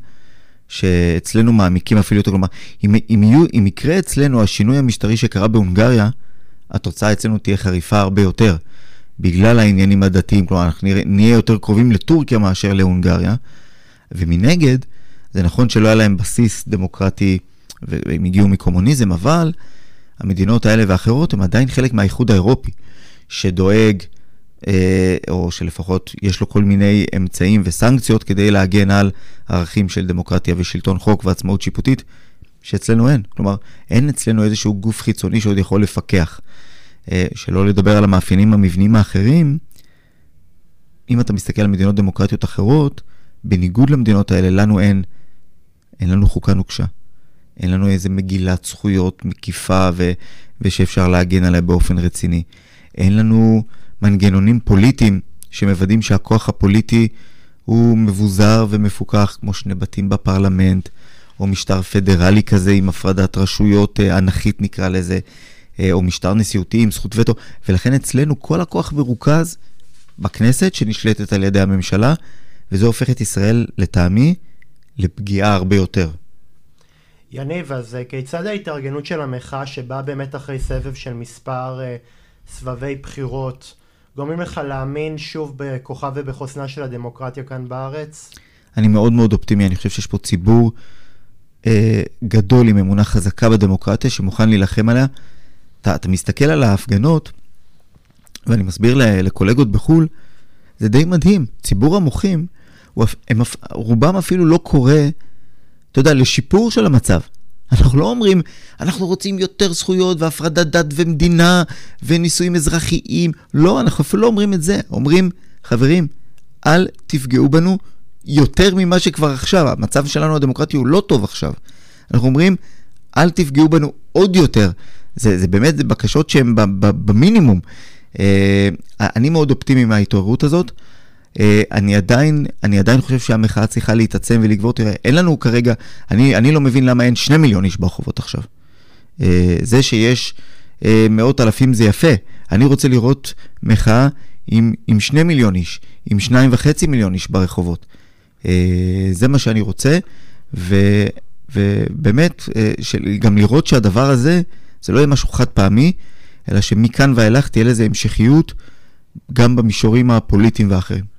S2: שאצלנו מעמיקים אפילו יותר. כלומר, אם, אם, יהיו, אם יקרה אצלנו השינוי המשטרי שקרה בהונגריה, התוצאה אצלנו תהיה חריפה הרבה יותר, בגלל העניינים הדתיים. כלומר, אנחנו נראה, נהיה יותר קרובים לטורקיה מאשר להונגריה. ומנגד, זה נכון שלא היה להם בסיס דמוקרטי והם הגיעו מקומוניזם, אבל המדינות האלה ואחרות הן עדיין חלק מהאיחוד האירופי, שדואג אה, או שלפחות יש לו כל מיני אמצעים וסנקציות כדי להגן על ערכים של דמוקרטיה ושלטון חוק ועצמאות שיפוטית, שאצלנו אין. כלומר, אין אצלנו איזשהו גוף חיצוני שעוד יכול לפקח. אה, שלא לדבר על המאפיינים המבניים האחרים, אם אתה מסתכל על מדינות דמוקרטיות אחרות, בניגוד למדינות האלה, לנו אין, אין לנו חוקה נוקשה. אין לנו איזה מגילת זכויות מקיפה ו, ושאפשר להגן עליה באופן רציני. אין לנו מנגנונים פוליטיים שמוודאים שהכוח הפוליטי הוא מבוזר ומפוקח, כמו שני בתים בפרלמנט, או משטר פדרלי כזה עם הפרדת רשויות אה, אנכית נקרא לזה, אה, או משטר נשיאותי עם זכות וטו, ולכן אצלנו כל הכוח מרוכז בכנסת שנשלטת על ידי הממשלה, וזה הופך את ישראל, לטעמי, לפגיעה הרבה יותר.
S1: יניב, אז אה, כיצד ההתארגנות של המחאה שבאה באמת אחרי סבב של מספר uh, סבבי בחירות, גורמים לך להאמין שוב בכוחה ובחוסנה של הדמוקרטיה כאן בארץ?
S2: אני מאוד מאוד אופטימי, אני חושב שיש פה ציבור אה, גדול עם אמונה חזקה בדמוקרטיה שמוכן להילחם עליה. אתה, אתה מסתכל על ההפגנות, ואני מסביר לקולגות בחו"ל, זה די מדהים. ציבור המוחים, הם, רובם אפילו לא קורא, אתה יודע, לשיפור של המצב. אנחנו לא אומרים, אנחנו רוצים יותר זכויות והפרדת דת ומדינה ונישואים אזרחיים. לא, אנחנו אפילו לא אומרים את זה. אומרים, חברים, אל תפגעו בנו יותר ממה שכבר עכשיו. המצב שלנו הדמוקרטי הוא לא טוב עכשיו. אנחנו אומרים, אל תפגעו בנו עוד יותר. זה, זה באמת זה בקשות שהן במינימום. אה, אני מאוד אופטימי מההתעוררות הזאת. אה, אני עדיין, אני עדיין חושב שהמחאה צריכה להתעצם ולגבור. תראה, אין לנו כרגע, אני, אני לא מבין למה אין שני מיליון איש ברחובות עכשיו. אה, זה שיש אה, מאות אלפים זה יפה. אני רוצה לראות מחאה עם, עם שני מיליון איש, עם שניים וחצי מיליון איש ברחובות. זה מה שאני רוצה, ו, ובאמת, גם לראות שהדבר הזה, זה לא יהיה משהו חד פעמי, אלא שמכאן ואילך תהיה לזה המשכיות גם במישורים הפוליטיים ואחרים.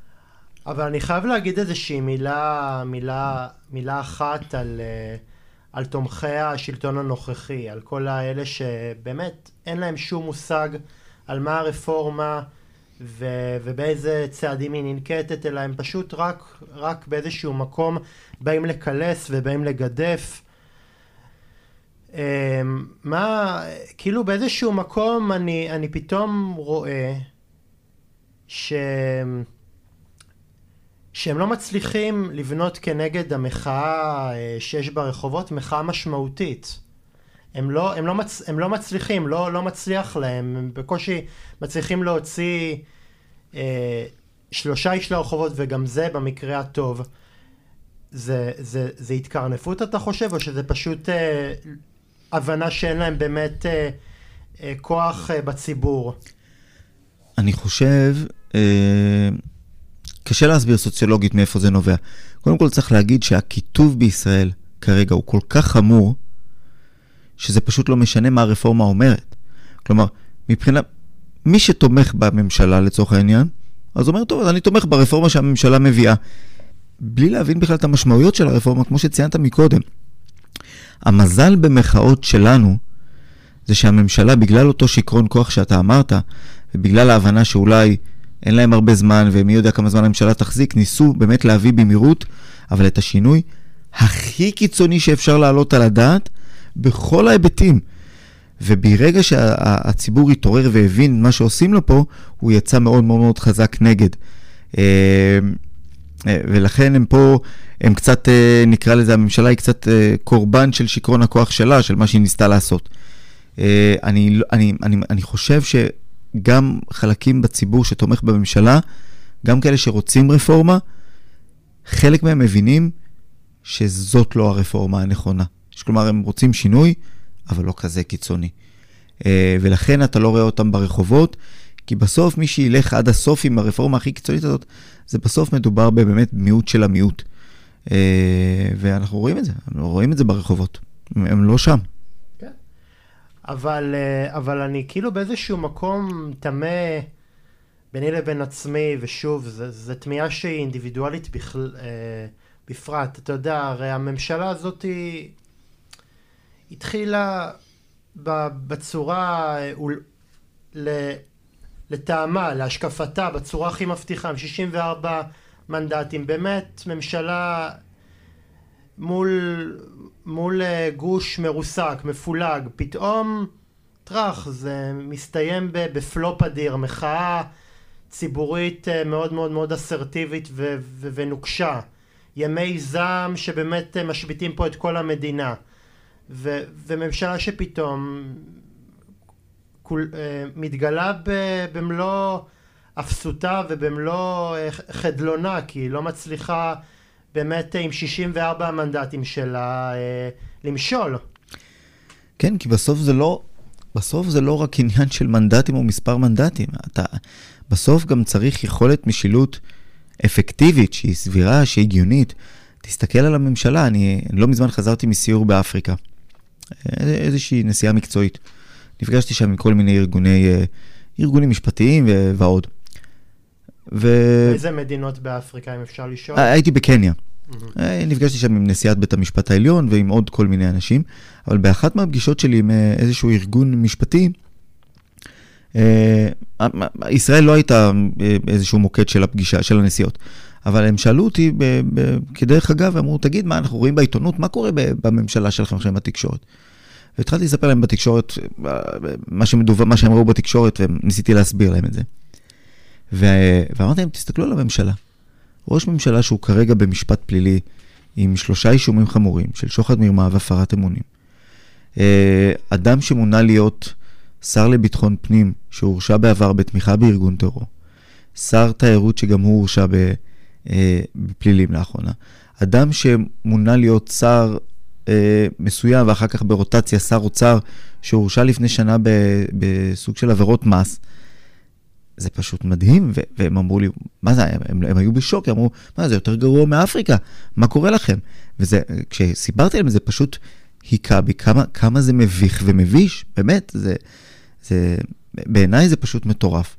S1: אבל אני חייב להגיד איזושהי מילה, מילה, מילה אחת על, אה, על תומכי השלטון הנוכחי, על כל האלה שבאמת אין להם שום מושג על מה הרפורמה ו, ובאיזה צעדים היא ננקטת, אלא הם פשוט רק, רק באיזשהו מקום באים לקלס ובאים לגדף. אמ, מה, כאילו באיזשהו מקום אני, אני פתאום רואה ש... שהם לא מצליחים לבנות כנגד המחאה אה, שיש ברחובות מחאה משמעותית. הם לא, הם לא, מצ, הם לא מצליחים, לא, לא מצליח להם, הם בקושי מצליחים להוציא אה, שלושה איש לרחובות וגם זה במקרה הטוב. זה, זה, זה התקרנפות אתה חושב או שזה פשוט אה, הבנה שאין להם באמת אה, אה, כוח אה, בציבור?
S2: אני חושב, אה, קשה להסביר סוציולוגית מאיפה זה נובע. קודם כל צריך להגיד שהקיטוב בישראל כרגע הוא כל כך חמור, שזה פשוט לא משנה מה הרפורמה אומרת. כלומר, מבחינת, מי שתומך בממשלה לצורך העניין, אז אומר, טוב, אז אני תומך ברפורמה שהממשלה מביאה. בלי להבין בכלל את המשמעויות של הרפורמה, כמו שציינת מקודם. המזל במחאות שלנו, זה שהממשלה, בגלל אותו שיכרון כוח שאתה אמרת, ובגלל ההבנה שאולי אין להם הרבה זמן, ומי יודע כמה זמן הממשלה תחזיק, ניסו באמת להביא במהירות, אבל את השינוי הכי קיצוני שאפשר להעלות על הדעת, בכל ההיבטים. וברגע שהציבור התעורר והבין מה שעושים לו פה, הוא יצא מאוד מאוד מאוד חזק נגד. אה, אה, ולכן הם פה, הם קצת, אה, נקרא לזה, הממשלה היא קצת קורבן של שיכרון הכוח שלה, של מה שהיא ניסתה לעשות. אני, אני, אני, אני חושב שגם חלקים בציבור שתומך בממשלה, גם כאלה שרוצים רפורמה, חלק מהם מבינים שזאת לא הרפורמה הנכונה. כלומר, הם רוצים שינוי, אבל לא כזה קיצוני. אה, ולכן אתה לא רואה אותם ברחובות, כי בסוף מי שילך עד הסוף עם הרפורמה הכי קיצונית הזאת, זה בסוף מדובר באמת מיעוט של המיעוט. אה, ואנחנו רואים את זה, אנחנו רואים את זה ברחובות. הם לא שם.
S1: אבל, אה, אבל אני כאילו באיזשהו מקום תמה ביני לבין עצמי, ושוב, זו תמיהה שהיא אינדיבידואלית בכלל, בפרט. אתה יודע, הרי הממשלה הזאת היא... התחילה בצורה, לטעמה, להשקפתה, בצורה הכי מבטיחה, עם 64 מנדטים, באמת ממשלה מול, מול אה, גוש מרוסק, מפולג, פתאום טראח, זה מסתיים בפלופ אדיר, מחאה ציבורית אה, מאוד מאוד מאוד אסרטיבית ונוקשה, ימי זעם שבאמת אה, משביתים פה את כל המדינה. ו, וממשלה שפתאום כול, מתגלה ב, במלוא אפסותה ובמלוא חדלונה, כי היא לא מצליחה באמת עם 64 המנדטים שלה אה, למשול.
S2: כן, כי בסוף זה לא, בסוף זה לא רק עניין של מנדטים או מספר מנדטים. אתה בסוף גם צריך יכולת משילות אפקטיבית, שהיא סבירה, שהיא הגיונית. תסתכל על הממשלה, אני לא מזמן חזרתי מסיור באפריקה. איזושהי נסיעה מקצועית. נפגשתי שם עם כל מיני ארגוני, אה, ארגונים משפטיים ועוד.
S1: ו... איזה מדינות באפריקה, אם אפשר לשאול?
S2: אה, הייתי בקניה. Mm-hmm. נפגשתי שם עם נשיאת בית המשפט העליון ועם עוד כל מיני אנשים, אבל באחת מהפגישות שלי עם איזשהו ארגון משפטי, ישראל לא הייתה איזשהו מוקד של הפגישה, של הנסיעות. אבל הם שאלו אותי ב- ב- כדרך אגב, אמרו, תגיד, מה, אנחנו רואים בעיתונות, מה קורה בממשלה שלכם עכשיו בתקשורת? והתחלתי לספר להם בתקשורת, מה, שמדובר, מה שהם ראו בתקשורת, וניסיתי להסביר להם את זה. ו- ואמרתי להם, תסתכלו על הממשלה. ראש ממשלה שהוא כרגע במשפט פלילי עם שלושה אישומים חמורים של שוחד מרמה והפרת אמונים. אה, אדם שמונה להיות שר לביטחון פנים, שהורשע בעבר בתמיכה בארגון טרור. שר תיירות שגם הוא הורשע. אה, בפלילים לאחרונה. אדם שמונה להיות שר אה, מסוים ואחר כך ברוטציה שר אוצר שהורשע לפני שנה בסוג של עבירות מס, זה פשוט מדהים, ו- והם אמרו לי, מה זה, הם, הם היו בשוק, הם אמרו, מה זה יותר גרוע מאפריקה, מה קורה לכם? וזה, כשסיפרתי להם, זה פשוט היכה בי כמה, כמה זה מביך ומביש, באמת, זה, זה, בעיניי זה פשוט מטורף.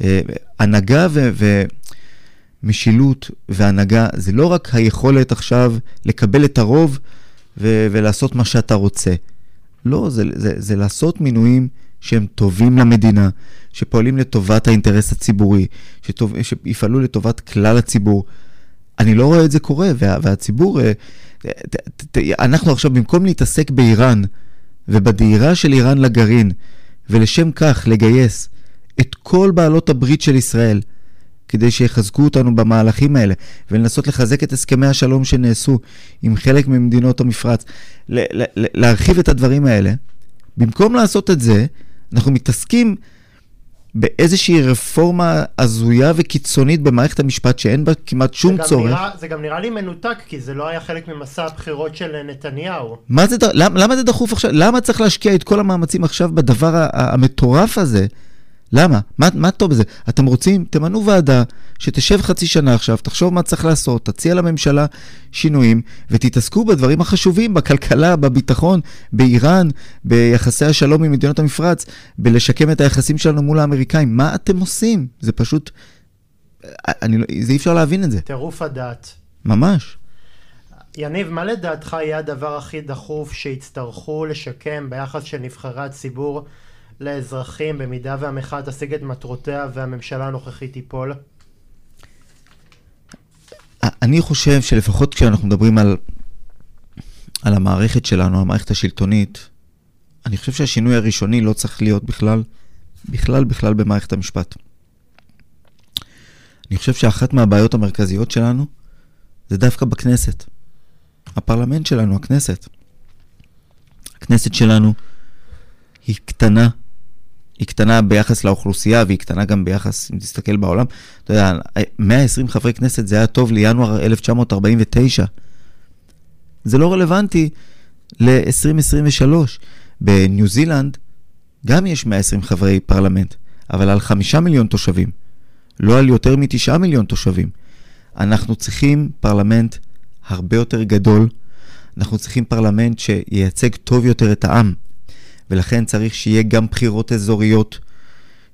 S2: אה, הנהגה. ו- משילות והנהגה זה לא רק היכולת עכשיו לקבל את הרוב ו- ולעשות מה שאתה רוצה. לא, זה, זה, זה לעשות מינויים שהם טובים למדינה, שפועלים לטובת האינטרס הציבורי, שטוב, שיפעלו לטובת כלל הציבור. אני לא רואה את זה קורה, וה, והציבור, אה, אנחנו עכשיו, במקום להתעסק באיראן ובדהירה של איראן לגרעין, ולשם כך לגייס את כל בעלות הברית של ישראל, כדי שיחזקו אותנו במהלכים האלה, ולנסות לחזק את הסכמי השלום שנעשו עם חלק ממדינות המפרץ, להרחיב את הדברים האלה. במקום לעשות את זה, אנחנו מתעסקים באיזושהי רפורמה הזויה וקיצונית במערכת המשפט שאין בה כמעט שום זה צורך.
S1: נראה, זה גם נראה לי מנותק, כי זה לא היה חלק ממסע הבחירות של נתניהו.
S2: מה זה, למה, למה זה דחוף עכשיו? למה צריך להשקיע את כל המאמצים עכשיו בדבר המטורף הזה? למה? מה, מה טוב בזה? אתם רוצים, תמנו ועדה שתשב חצי שנה עכשיו, תחשוב מה צריך לעשות, תציע לממשלה שינויים, ותתעסקו בדברים החשובים, בכלכלה, בביטחון, באיראן, ביחסי השלום עם מדינות המפרץ, בלשקם את היחסים שלנו מול האמריקאים. מה אתם עושים? זה פשוט... אני, לא- זה אי אפשר להבין את זה.
S1: טירוף הדעת.
S2: ממש.
S1: יניב, מה לדעתך יהיה הדבר הכי דחוף שיצטרכו לשקם ביחס של נבחרי הציבור לאזרחים במידה והמחאה תשיג את מטרותיה והממשלה הנוכחית תיפול?
S2: אני חושב שלפחות כשאנחנו מדברים על, על המערכת שלנו, המערכת השלטונית, אני חושב שהשינוי הראשוני לא צריך להיות בכלל, בכלל בכלל במערכת המשפט. אני חושב שאחת מהבעיות המרכזיות שלנו זה דווקא בכנסת. הפרלמנט שלנו, הכנסת. הכנסת שלנו היא קטנה, היא קטנה ביחס לאוכלוסייה והיא קטנה גם ביחס, אם תסתכל בעולם, אתה יודע, 120 חברי כנסת זה היה טוב לינואר 1949. זה לא רלוונטי ל-2023. בניו זילנד גם יש 120 חברי פרלמנט, אבל על חמישה מיליון תושבים, לא על יותר מתשעה מיליון תושבים. אנחנו צריכים פרלמנט הרבה יותר גדול, אנחנו צריכים פרלמנט שייצג טוב יותר את העם. ולכן צריך שיהיה גם בחירות אזוריות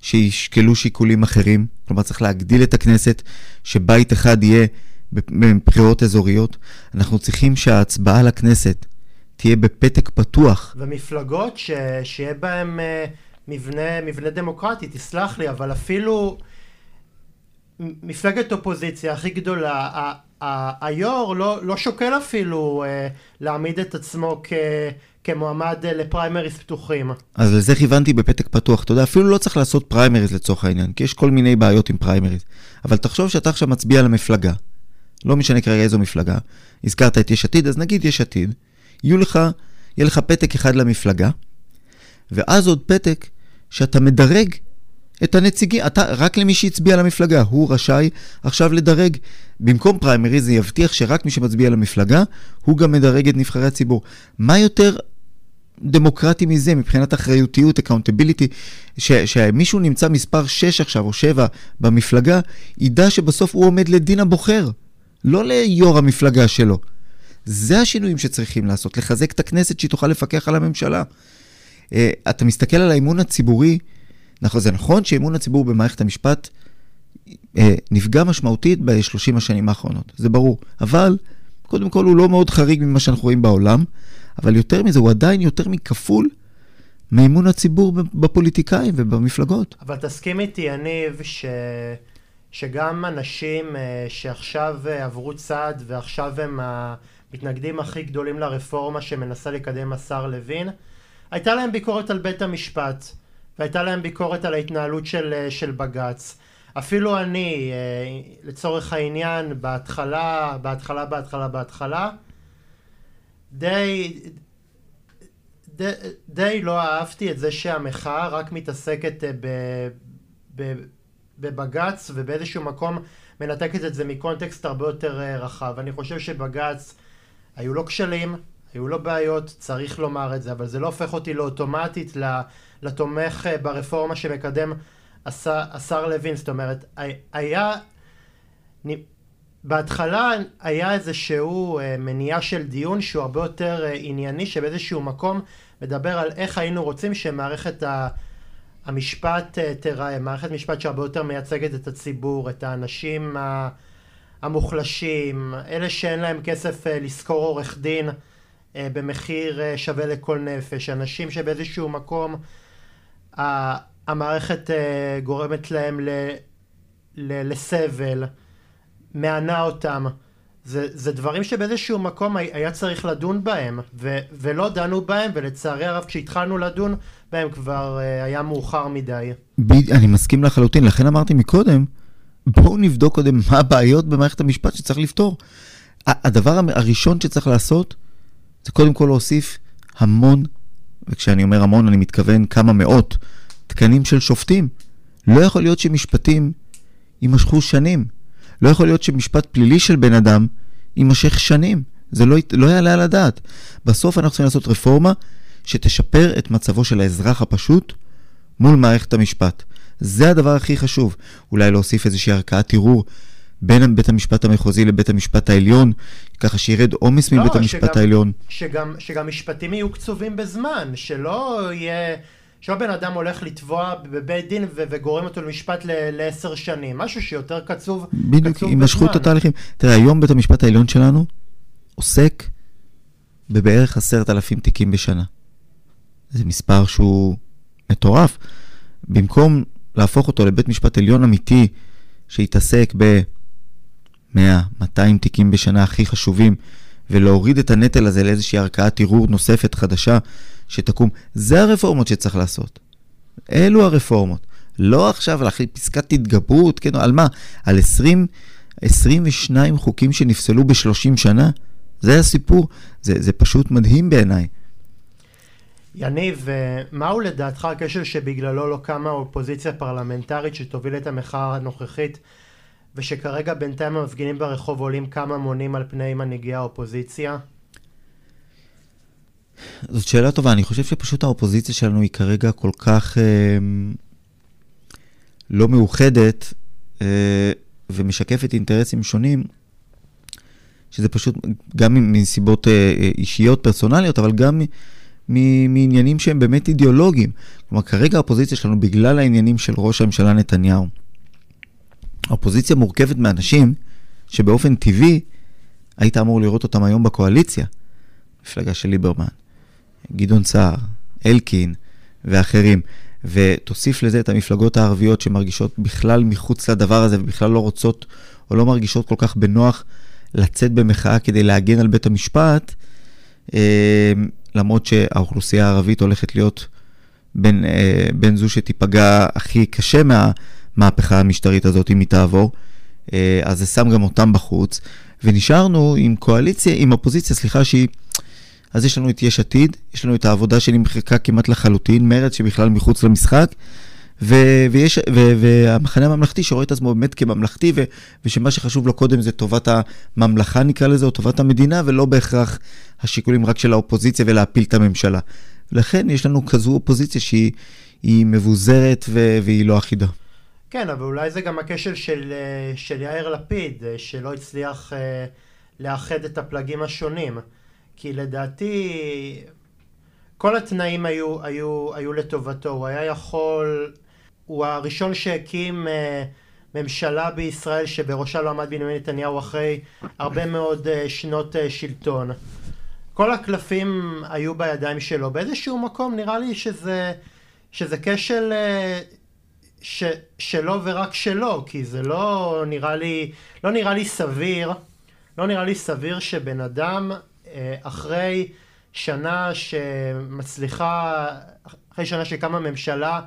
S2: שישקלו שיקולים אחרים. כלומר, צריך להגדיל את הכנסת, שבית אחד יהיה בבחירות אזוריות. אנחנו צריכים שההצבעה לכנסת תהיה בפתק פתוח.
S1: ומפלגות ש... שיהיה בהן uh, מבנה, מבנה דמוקרטי, תסלח לי, אבל אפילו מפלגת אופוזיציה הכי גדולה, היו"ר לא, לא שוקל אפילו uh, להעמיד את עצמו כ... כמועמד אה, לפריימריז פתוחים.
S2: אז לזה כיוונתי בפתק פתוח. אתה יודע, אפילו לא צריך לעשות פריימריז לצורך העניין, כי יש כל מיני בעיות עם פריימריז. אבל תחשוב שאתה עכשיו מצביע למפלגה. לא משנה כרגע איזו מפלגה. הזכרת את יש עתיד, אז נגיד יש עתיד. יהיו לך, יהיה לך פתק אחד למפלגה, ואז עוד פתק שאתה מדרג את הנציגים, אתה, רק למי שהצביע למפלגה, הוא רשאי עכשיו לדרג. במקום פריימריז זה יבטיח שרק מי שמצביע למפלגה, הוא גם מדרג את נבחרי הציבור. מה יותר דמוקרטי מזה מבחינת אחריותיות, accountability, שמישהו נמצא מספר 6 עכשיו או 7 במפלגה, ידע שבסוף הוא עומד לדין הבוחר, לא ליו"ר המפלגה שלו. זה השינויים שצריכים לעשות, לחזק את הכנסת שהיא תוכל לפקח על הממשלה. Uh, אתה מסתכל על האמון הציבורי, נכון, זה נכון שאמון הציבור במערכת המשפט uh, נפגע משמעותית ב-30 השנים האחרונות, זה ברור. אבל, קודם כל, הוא לא מאוד חריג ממה שאנחנו רואים בעולם. אבל יותר מזה, הוא עדיין יותר מכפול מאמון הציבור בפוליטיקאים ובמפלגות.
S1: אבל תסכים איתי, יניב, ש... שגם אנשים אה, שעכשיו אה, עברו צעד ועכשיו הם המתנגדים הכי גדולים לרפורמה שמנסה לקדם השר לוין, הייתה להם ביקורת על בית המשפט, והייתה להם ביקורת על ההתנהלות של, אה, של בג"ץ. אפילו אני, לצורך העניין, בהתחלה, בהתחלה, בהתחלה, בהתחלה, די, די, די לא אהבתי את זה שהמחאה רק מתעסקת אה, ב, ב, בבג"ץ ובאיזשהו מקום מנתקת את זה מקונטקסט הרבה יותר אה, רחב. אני חושב שבג"ץ היו לו כשלים, היו לו בעיות, צריך לומר את זה, אבל זה לא הופך אותי לאוטומטית לתומך אה, ברפורמה שמקדם השר, לוין. זאת אומרת, היה... בהתחלה היה איזשהו אה, מניעה של דיון שהוא הרבה יותר אה, ענייני, שבאיזשהו מקום מדבר על איך היינו רוצים שמערכת ה... המשפט אה, תראה, מערכת משפט שהרבה יותר מייצגת את הציבור, את האנשים המוחלשים, אלה שאין להם כסף לשכור עורך דין במחיר שווה לכל נפש, אנשים שבאיזשהו מקום המערכת גורמת להם לסבל. מענה אותם. זה, זה דברים שבאיזשהו מקום היה צריך לדון בהם, ו, ולא דנו בהם, ולצערי הרב כשהתחלנו לדון בהם כבר היה מאוחר מדי.
S2: ב, אני מסכים לחלוטין, לכן אמרתי מקודם, בואו נבדוק קודם מה הבעיות במערכת המשפט שצריך לפתור. הדבר הראשון שצריך לעשות, זה קודם כל להוסיף המון, וכשאני אומר המון אני מתכוון כמה מאות, תקנים של שופטים. לא יכול להיות שמשפטים יימשכו שנים. לא יכול להיות שמשפט פלילי של בן אדם יימשך שנים. זה לא, לא יעלה על הדעת. בסוף אנחנו צריכים לעשות רפורמה שתשפר את מצבו של האזרח הפשוט מול מערכת המשפט. זה הדבר הכי חשוב. אולי להוסיף איזושהי ערכאת ערעור בין בית המשפט המחוזי לבית המשפט העליון, ככה שירד עומס
S1: לא,
S2: מבית המשפט
S1: שגם-
S2: העליון.
S1: שגם, שגם משפטים יהיו קצובים בזמן, שלא יהיה... שלא בן אדם הולך לתבוע בבית דין ו- וגורם אותו למשפט ל- לעשר שנים, משהו שיותר קצוב,
S2: בדיוק,
S1: קצוב
S2: יימשכו את
S1: בזמן.
S2: התהליכים. תראה, היום בית המשפט העליון שלנו עוסק בבערך עשרת אלפים תיקים בשנה. זה מספר שהוא מטורף. במקום להפוך אותו לבית משפט עליון אמיתי, שיתעסק ב-100, 200 תיקים בשנה הכי חשובים, ולהוריד את הנטל הזה לאיזושהי ערכאת ערעור נוספת חדשה שתקום, זה הרפורמות שצריך לעשות. אלו הרפורמות. לא עכשיו להחליט פסקת התגברות, כן, על מה? על 20, 22 חוקים שנפסלו ב-30 שנה? זה הסיפור. זה, זה פשוט מדהים בעיניי.
S1: יניב, אה, מהו לדעתך הכשל שבגללו לא קמה אופוזיציה פרלמנטרית שתוביל את המחאה הנוכחית ושכרגע בינתיים המפגינים ברחוב עולים כמה מונים על פני מנהיגי האופוזיציה?
S2: זאת שאלה טובה, אני חושב שפשוט האופוזיציה שלנו היא כרגע כל כך אה, לא מאוחדת אה, ומשקפת אינטרסים שונים, שזה פשוט גם מסיבות אה, אה, אישיות, פרסונליות, אבל גם מ- מ- מעניינים שהם באמת אידיאולוגיים. כלומר, כרגע האופוזיציה שלנו, בגלל העניינים של ראש הממשלה נתניהו, האופוזיציה מורכבת מאנשים שבאופן טבעי היית אמור לראות אותם היום בקואליציה. מפלגה של ליברמן, גדעון סער, אלקין ואחרים, ותוסיף לזה את המפלגות הערביות שמרגישות בכלל מחוץ לדבר הזה ובכלל לא רוצות או לא מרגישות כל כך בנוח לצאת במחאה כדי להגן על בית המשפט, אה, למרות שהאוכלוסייה הערבית הולכת להיות בין, אה, בין זו שתיפגע הכי קשה מהמהפכה המשטרית הזאת, אם היא תעבור, אה, אז זה שם גם אותם בחוץ, ונשארנו עם קואליציה, עם אופוזיציה, סליחה, שהיא... אז יש לנו את יש עתיד, יש לנו את העבודה שנמחקה כמעט לחלוטין, מרצ שבכלל מחוץ למשחק, ו- ויש, ו- והמחנה הממלכתי שרואה את עצמו באמת כממלכתי, ו- ושמה שחשוב לו קודם זה טובת הממלכה נקרא לזה, או טובת המדינה, ולא בהכרח השיקולים רק של האופוזיציה ולהפיל את הממשלה. לכן יש לנו כזו אופוזיציה שהיא היא מבוזרת ו- והיא לא אחידה.
S1: כן, אבל אולי זה גם הכשל של, אה, של יאיר לפיד, אה, שלא הצליח אה, לאחד את הפלגים השונים. כי לדעתי, כל התנאים היו, היו, היו לטובתו. הוא היה יכול... הוא הראשון שהקים ממשלה בישראל שבראשה לא עמד בנימין נתניהו אחרי הרבה מאוד שנות שלטון. כל הקלפים היו בידיים שלו. באיזשהו מקום נראה לי שזה, שזה כשל ש, שלו ורק שלו, כי זה לא נראה לי, לא נראה לי סביר, לא נראה לי סביר שבן אדם אה, אחרי שנה שמצליחה, אחרי שנה שקמה ממשלה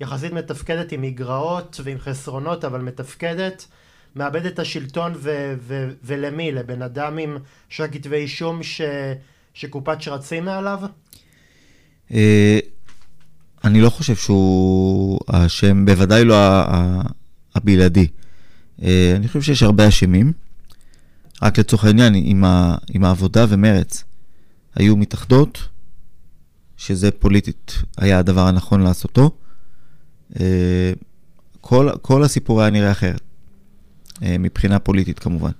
S1: יחסית מתפקדת עם מגרעות ועם חסרונות, אבל מתפקדת, מאבד את השלטון ו- ו- ולמי? לבן אדם עם שלושה כתבי אישום ש- שקופת שרצים מעליו?
S2: אני לא חושב שהוא האשם, בוודאי לא הבלעדי. אה, אני חושב שיש הרבה אשמים. רק לצורך העניין, אם, ה, אם העבודה ומרץ היו מתאחדות, שזה פוליטית היה הדבר הנכון לעשותו, אה, כל, כל הסיפור היה נראה אחרת, אה, מבחינה פוליטית כמובן.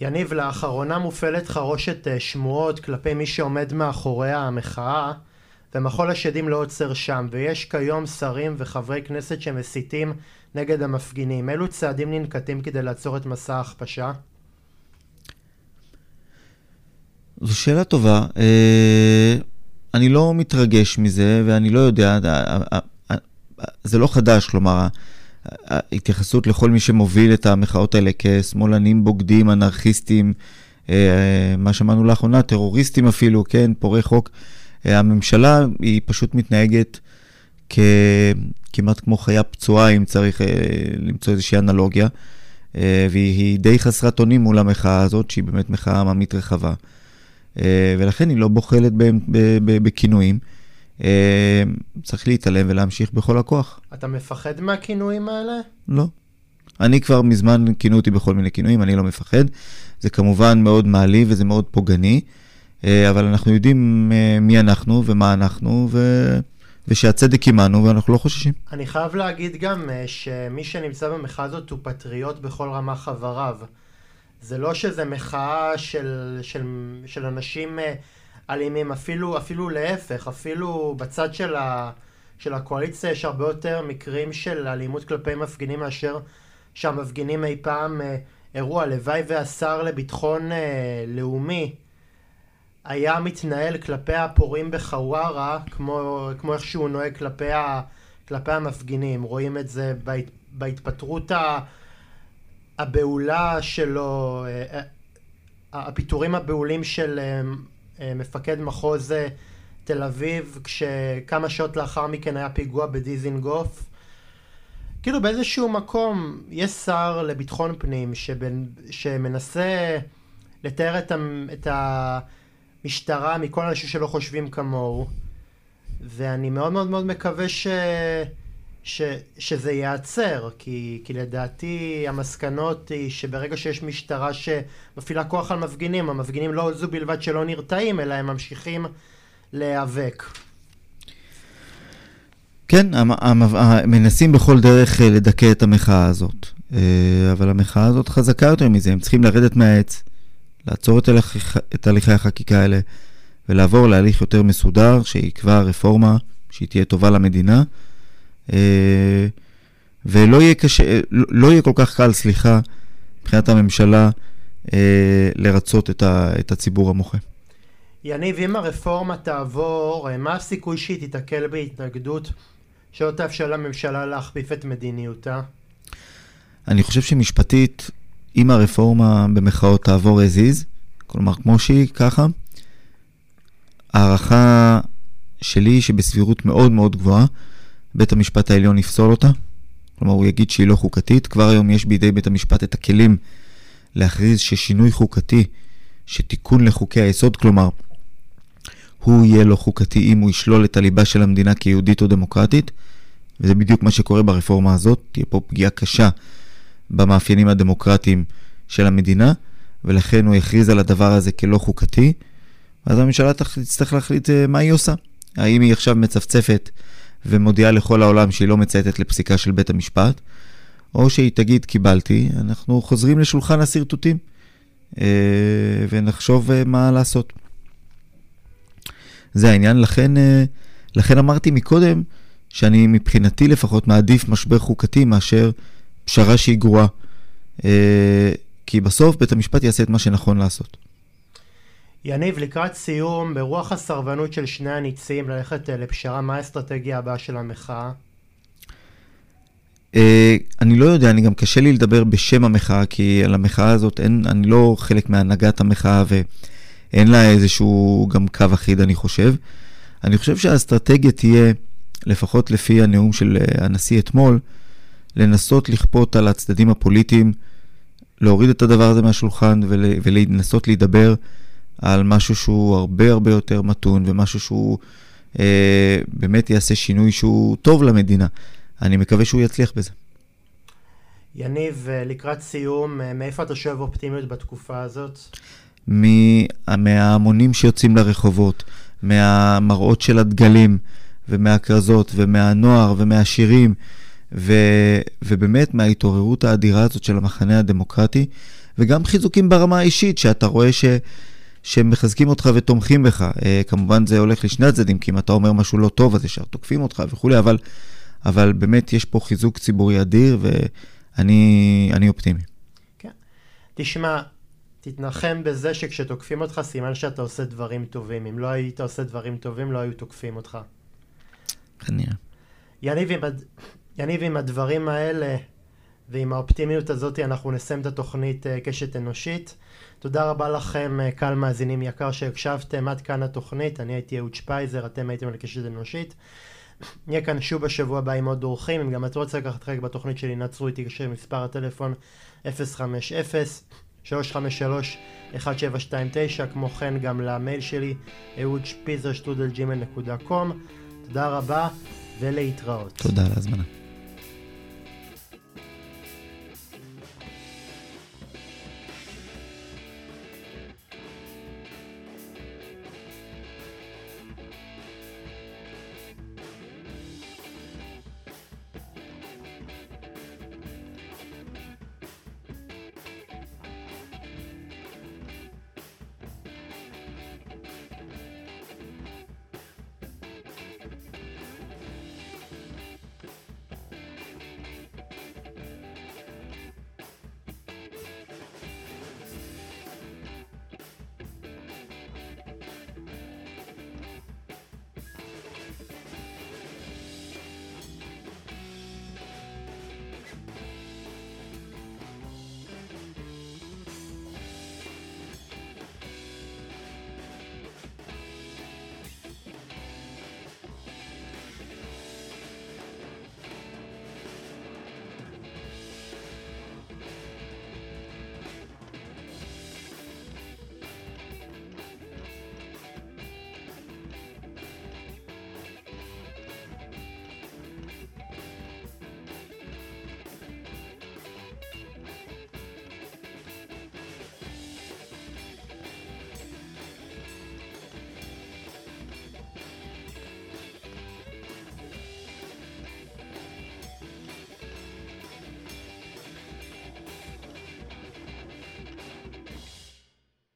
S1: יניב, לאחרונה מופעלת חרושת שמועות כלפי מי שעומד מאחורי המחאה, ומחול השדים לא עוצר שם, ויש כיום שרים וחברי כנסת שמסיתים נגד המפגינים. אילו צעדים ננקטים כדי לעצור את מסע ההכפשה?
S2: זו שאלה טובה. אה, אני לא מתרגש מזה, ואני לא יודע, אה, אה, זה לא חדש, כלומר, ההתייחסות לכל מי שמוביל את המחאות האלה כשמאלנים בוגדים, אנרכיסטים, מה שמענו לאחרונה, טרוריסטים אפילו, כן, פורעי חוק. אה, הממשלה היא פשוט מתנהגת כ... כמעט כמו חיה פצועה, אם צריך אה, למצוא איזושהי אנלוגיה, אה, והיא די חסרת אונים מול המחאה הזאת, שהיא באמת מחאה עממית רחבה. אה, ולכן היא לא בוחלת בכינויים. אה, צריך להתעלם ולהמשיך בכל הכוח.
S1: אתה מפחד מהכינויים האלה?
S2: לא. אני כבר מזמן כינו אותי בכל מיני כינויים, אני לא מפחד. זה כמובן מאוד מעליב וזה מאוד פוגעני, אה, אבל אנחנו יודעים אה, מי אנחנו ומה אנחנו, ו... ושהצדק עימנו ואנחנו לא חוששים.
S1: אני חייב להגיד גם אה, שמי שנמצא במחאה הזאת הוא פטריוט בכל רמה חבריו. זה לא שזה מחאה של, של, של אנשים אה, אלימים, אפילו, אפילו להפך, אפילו בצד של, ה, של הקואליציה יש הרבה יותר מקרים של אלימות כלפי מפגינים מאשר שהמפגינים אי פעם אה, הראו. הלוואי והשר לביטחון לאומי היה מתנהל כלפי הפורעים בחווארה כמו, כמו איך שהוא נוהג כלפי, ה, כלפי המפגינים. רואים את זה בהת, בהתפטרות הבהולה שלו, אה, אה, הפיטורים הבהולים של אה, מפקד מחוז תל אביב, כשכמה שעות לאחר מכן היה פיגוע בדיזינגוף. כאילו באיזשהו מקום יש שר לביטחון פנים שבנ, שמנסה לתאר את, ה, את ה... משטרה מכל האנשים שלא חושבים כמוהו, ואני מאוד מאוד מאוד מקווה ש... ש... שזה ייעצר, כי... כי לדעתי המסקנות היא שברגע שיש משטרה שמפעילה כוח על מפגינים, המפגינים לא זו בלבד שלא נרתעים, אלא הם ממשיכים להיאבק.
S2: כן, מנסים בכל דרך אה, לדכא את המחאה הזאת, אה, אבל המחאה הזאת חזקה יותר מזה, הם צריכים לרדת מהעץ. לעצור את, הליכ... את הליכי החקיקה האלה ולעבור להליך יותר מסודר, שיקבע רפורמה שהיא תהיה טובה למדינה. אה, ולא יהיה, קשה, לא יהיה כל כך קל, סליחה, מבחינת הממשלה, אה, לרצות את, ה, את הציבור המוחה.
S1: יניב, אם הרפורמה תעבור, אה, מה הסיכוי שהיא תיתקל בהתנגדות שלא תאפשר לממשלה להכפיף את מדיניותה?
S2: אני חושב שמשפטית אם הרפורמה במחאות תעבור as is, כלומר כמו שהיא ככה, הערכה שלי היא שבסבירות מאוד מאוד גבוהה, בית המשפט העליון יפסול אותה. כלומר, הוא יגיד שהיא לא חוקתית. כבר היום יש בידי בית המשפט את הכלים להכריז ששינוי חוקתי, שתיקון לחוקי היסוד, כלומר, הוא יהיה לא חוקתי אם הוא ישלול את הליבה של המדינה כיהודית או דמוקרטית, וזה בדיוק מה שקורה ברפורמה הזאת. תהיה פה פגיעה קשה במאפיינים הדמוקרטיים של המדינה, ולכן הוא הכריז על הדבר הזה כלא חוקתי, ואז הממשלה תצטרך להחליט אה, מה היא עושה. האם היא עכשיו מצפצפת ומודיעה לכל העולם שהיא לא מצייתת לפסיקה של בית המשפט, או שהיא תגיד, קיבלתי, אנחנו חוזרים לשולחן השרטוטים, אה, ונחשוב אה, מה לעשות. זה העניין, לכן, לכן אמרתי מקודם, שאני מבחינתי לפחות מעדיף משבר חוקתי מאשר פשרה שהיא גרועה. אה, כי בסוף בית המשפט יעשה את מה שנכון לעשות.
S1: יניב, לקראת סיום, ברוח הסרבנות של שני הניצים ללכת אה, לפשרה, מה האסטרטגיה הבאה של המחאה?
S2: אה, אני לא יודע, אני גם קשה לי לדבר בשם המחאה, כי על המחאה הזאת אין, אני לא חלק מהנהגת המחאה ואין לה איזשהו גם קו אחיד, אני חושב. אני חושב שהאסטרטגיה תהיה, לפחות לפי הנאום של הנשיא אתמול, לנסות לכפות על הצדדים הפוליטיים, להוריד את הדבר הזה מהשולחן ול, ולנסות להידבר על משהו שהוא הרבה הרבה יותר מתון ומשהו שהוא אה, באמת יעשה שינוי שהוא טוב למדינה. אני מקווה שהוא יצליח בזה.
S1: יניב, אה, לקראת סיום, אה, מאיפה אתה שואב אופטימיות בתקופה הזאת?
S2: מההמונים שיוצאים לרחובות, מהמראות של הדגלים ומהכרזות ומהנוער ומהשירים. ו, ובאמת מההתעוררות האדירה הזאת של המחנה הדמוקרטי, וגם חיזוקים ברמה האישית, שאתה רואה ש, שהם מחזקים אותך ותומכים בך. Uh, כמובן זה הולך לשני הצדדים, כי אם אתה אומר משהו לא טוב, אז ישר תוקפים אותך וכולי, אבל, אבל באמת יש פה חיזוק ציבורי אדיר, ואני אופטימי.
S1: כן. תשמע, תתנחם בזה שכשתוקפים אותך, סימן שאתה עושה דברים טובים. אם לא היית עושה דברים טובים, לא היו תוקפים אותך.
S2: כנראה.
S1: יניב, יניב, עם הדברים האלה ועם האופטימיות הזאת אנחנו נסיים את התוכנית אה, קשת אנושית. תודה רבה לכם, אה, קהל מאזינים יקר שהקשבתם עד כאן התוכנית. אני הייתי אהוד שפייזר, אתם הייתם על קשת אנושית. נהיה כאן שוב בשבוע הבא עם עוד אורחים. אם גם את רוצה לקחת חלק בתוכנית שלי, נעצרו איתי קשר מספר הטלפון 050-353-1729, כמו כן גם למייל שלי, אהוד שפיזר שטודל ג'ימל נקודה קום. תודה רבה ולהתראות.
S2: תודה על ההזמנה.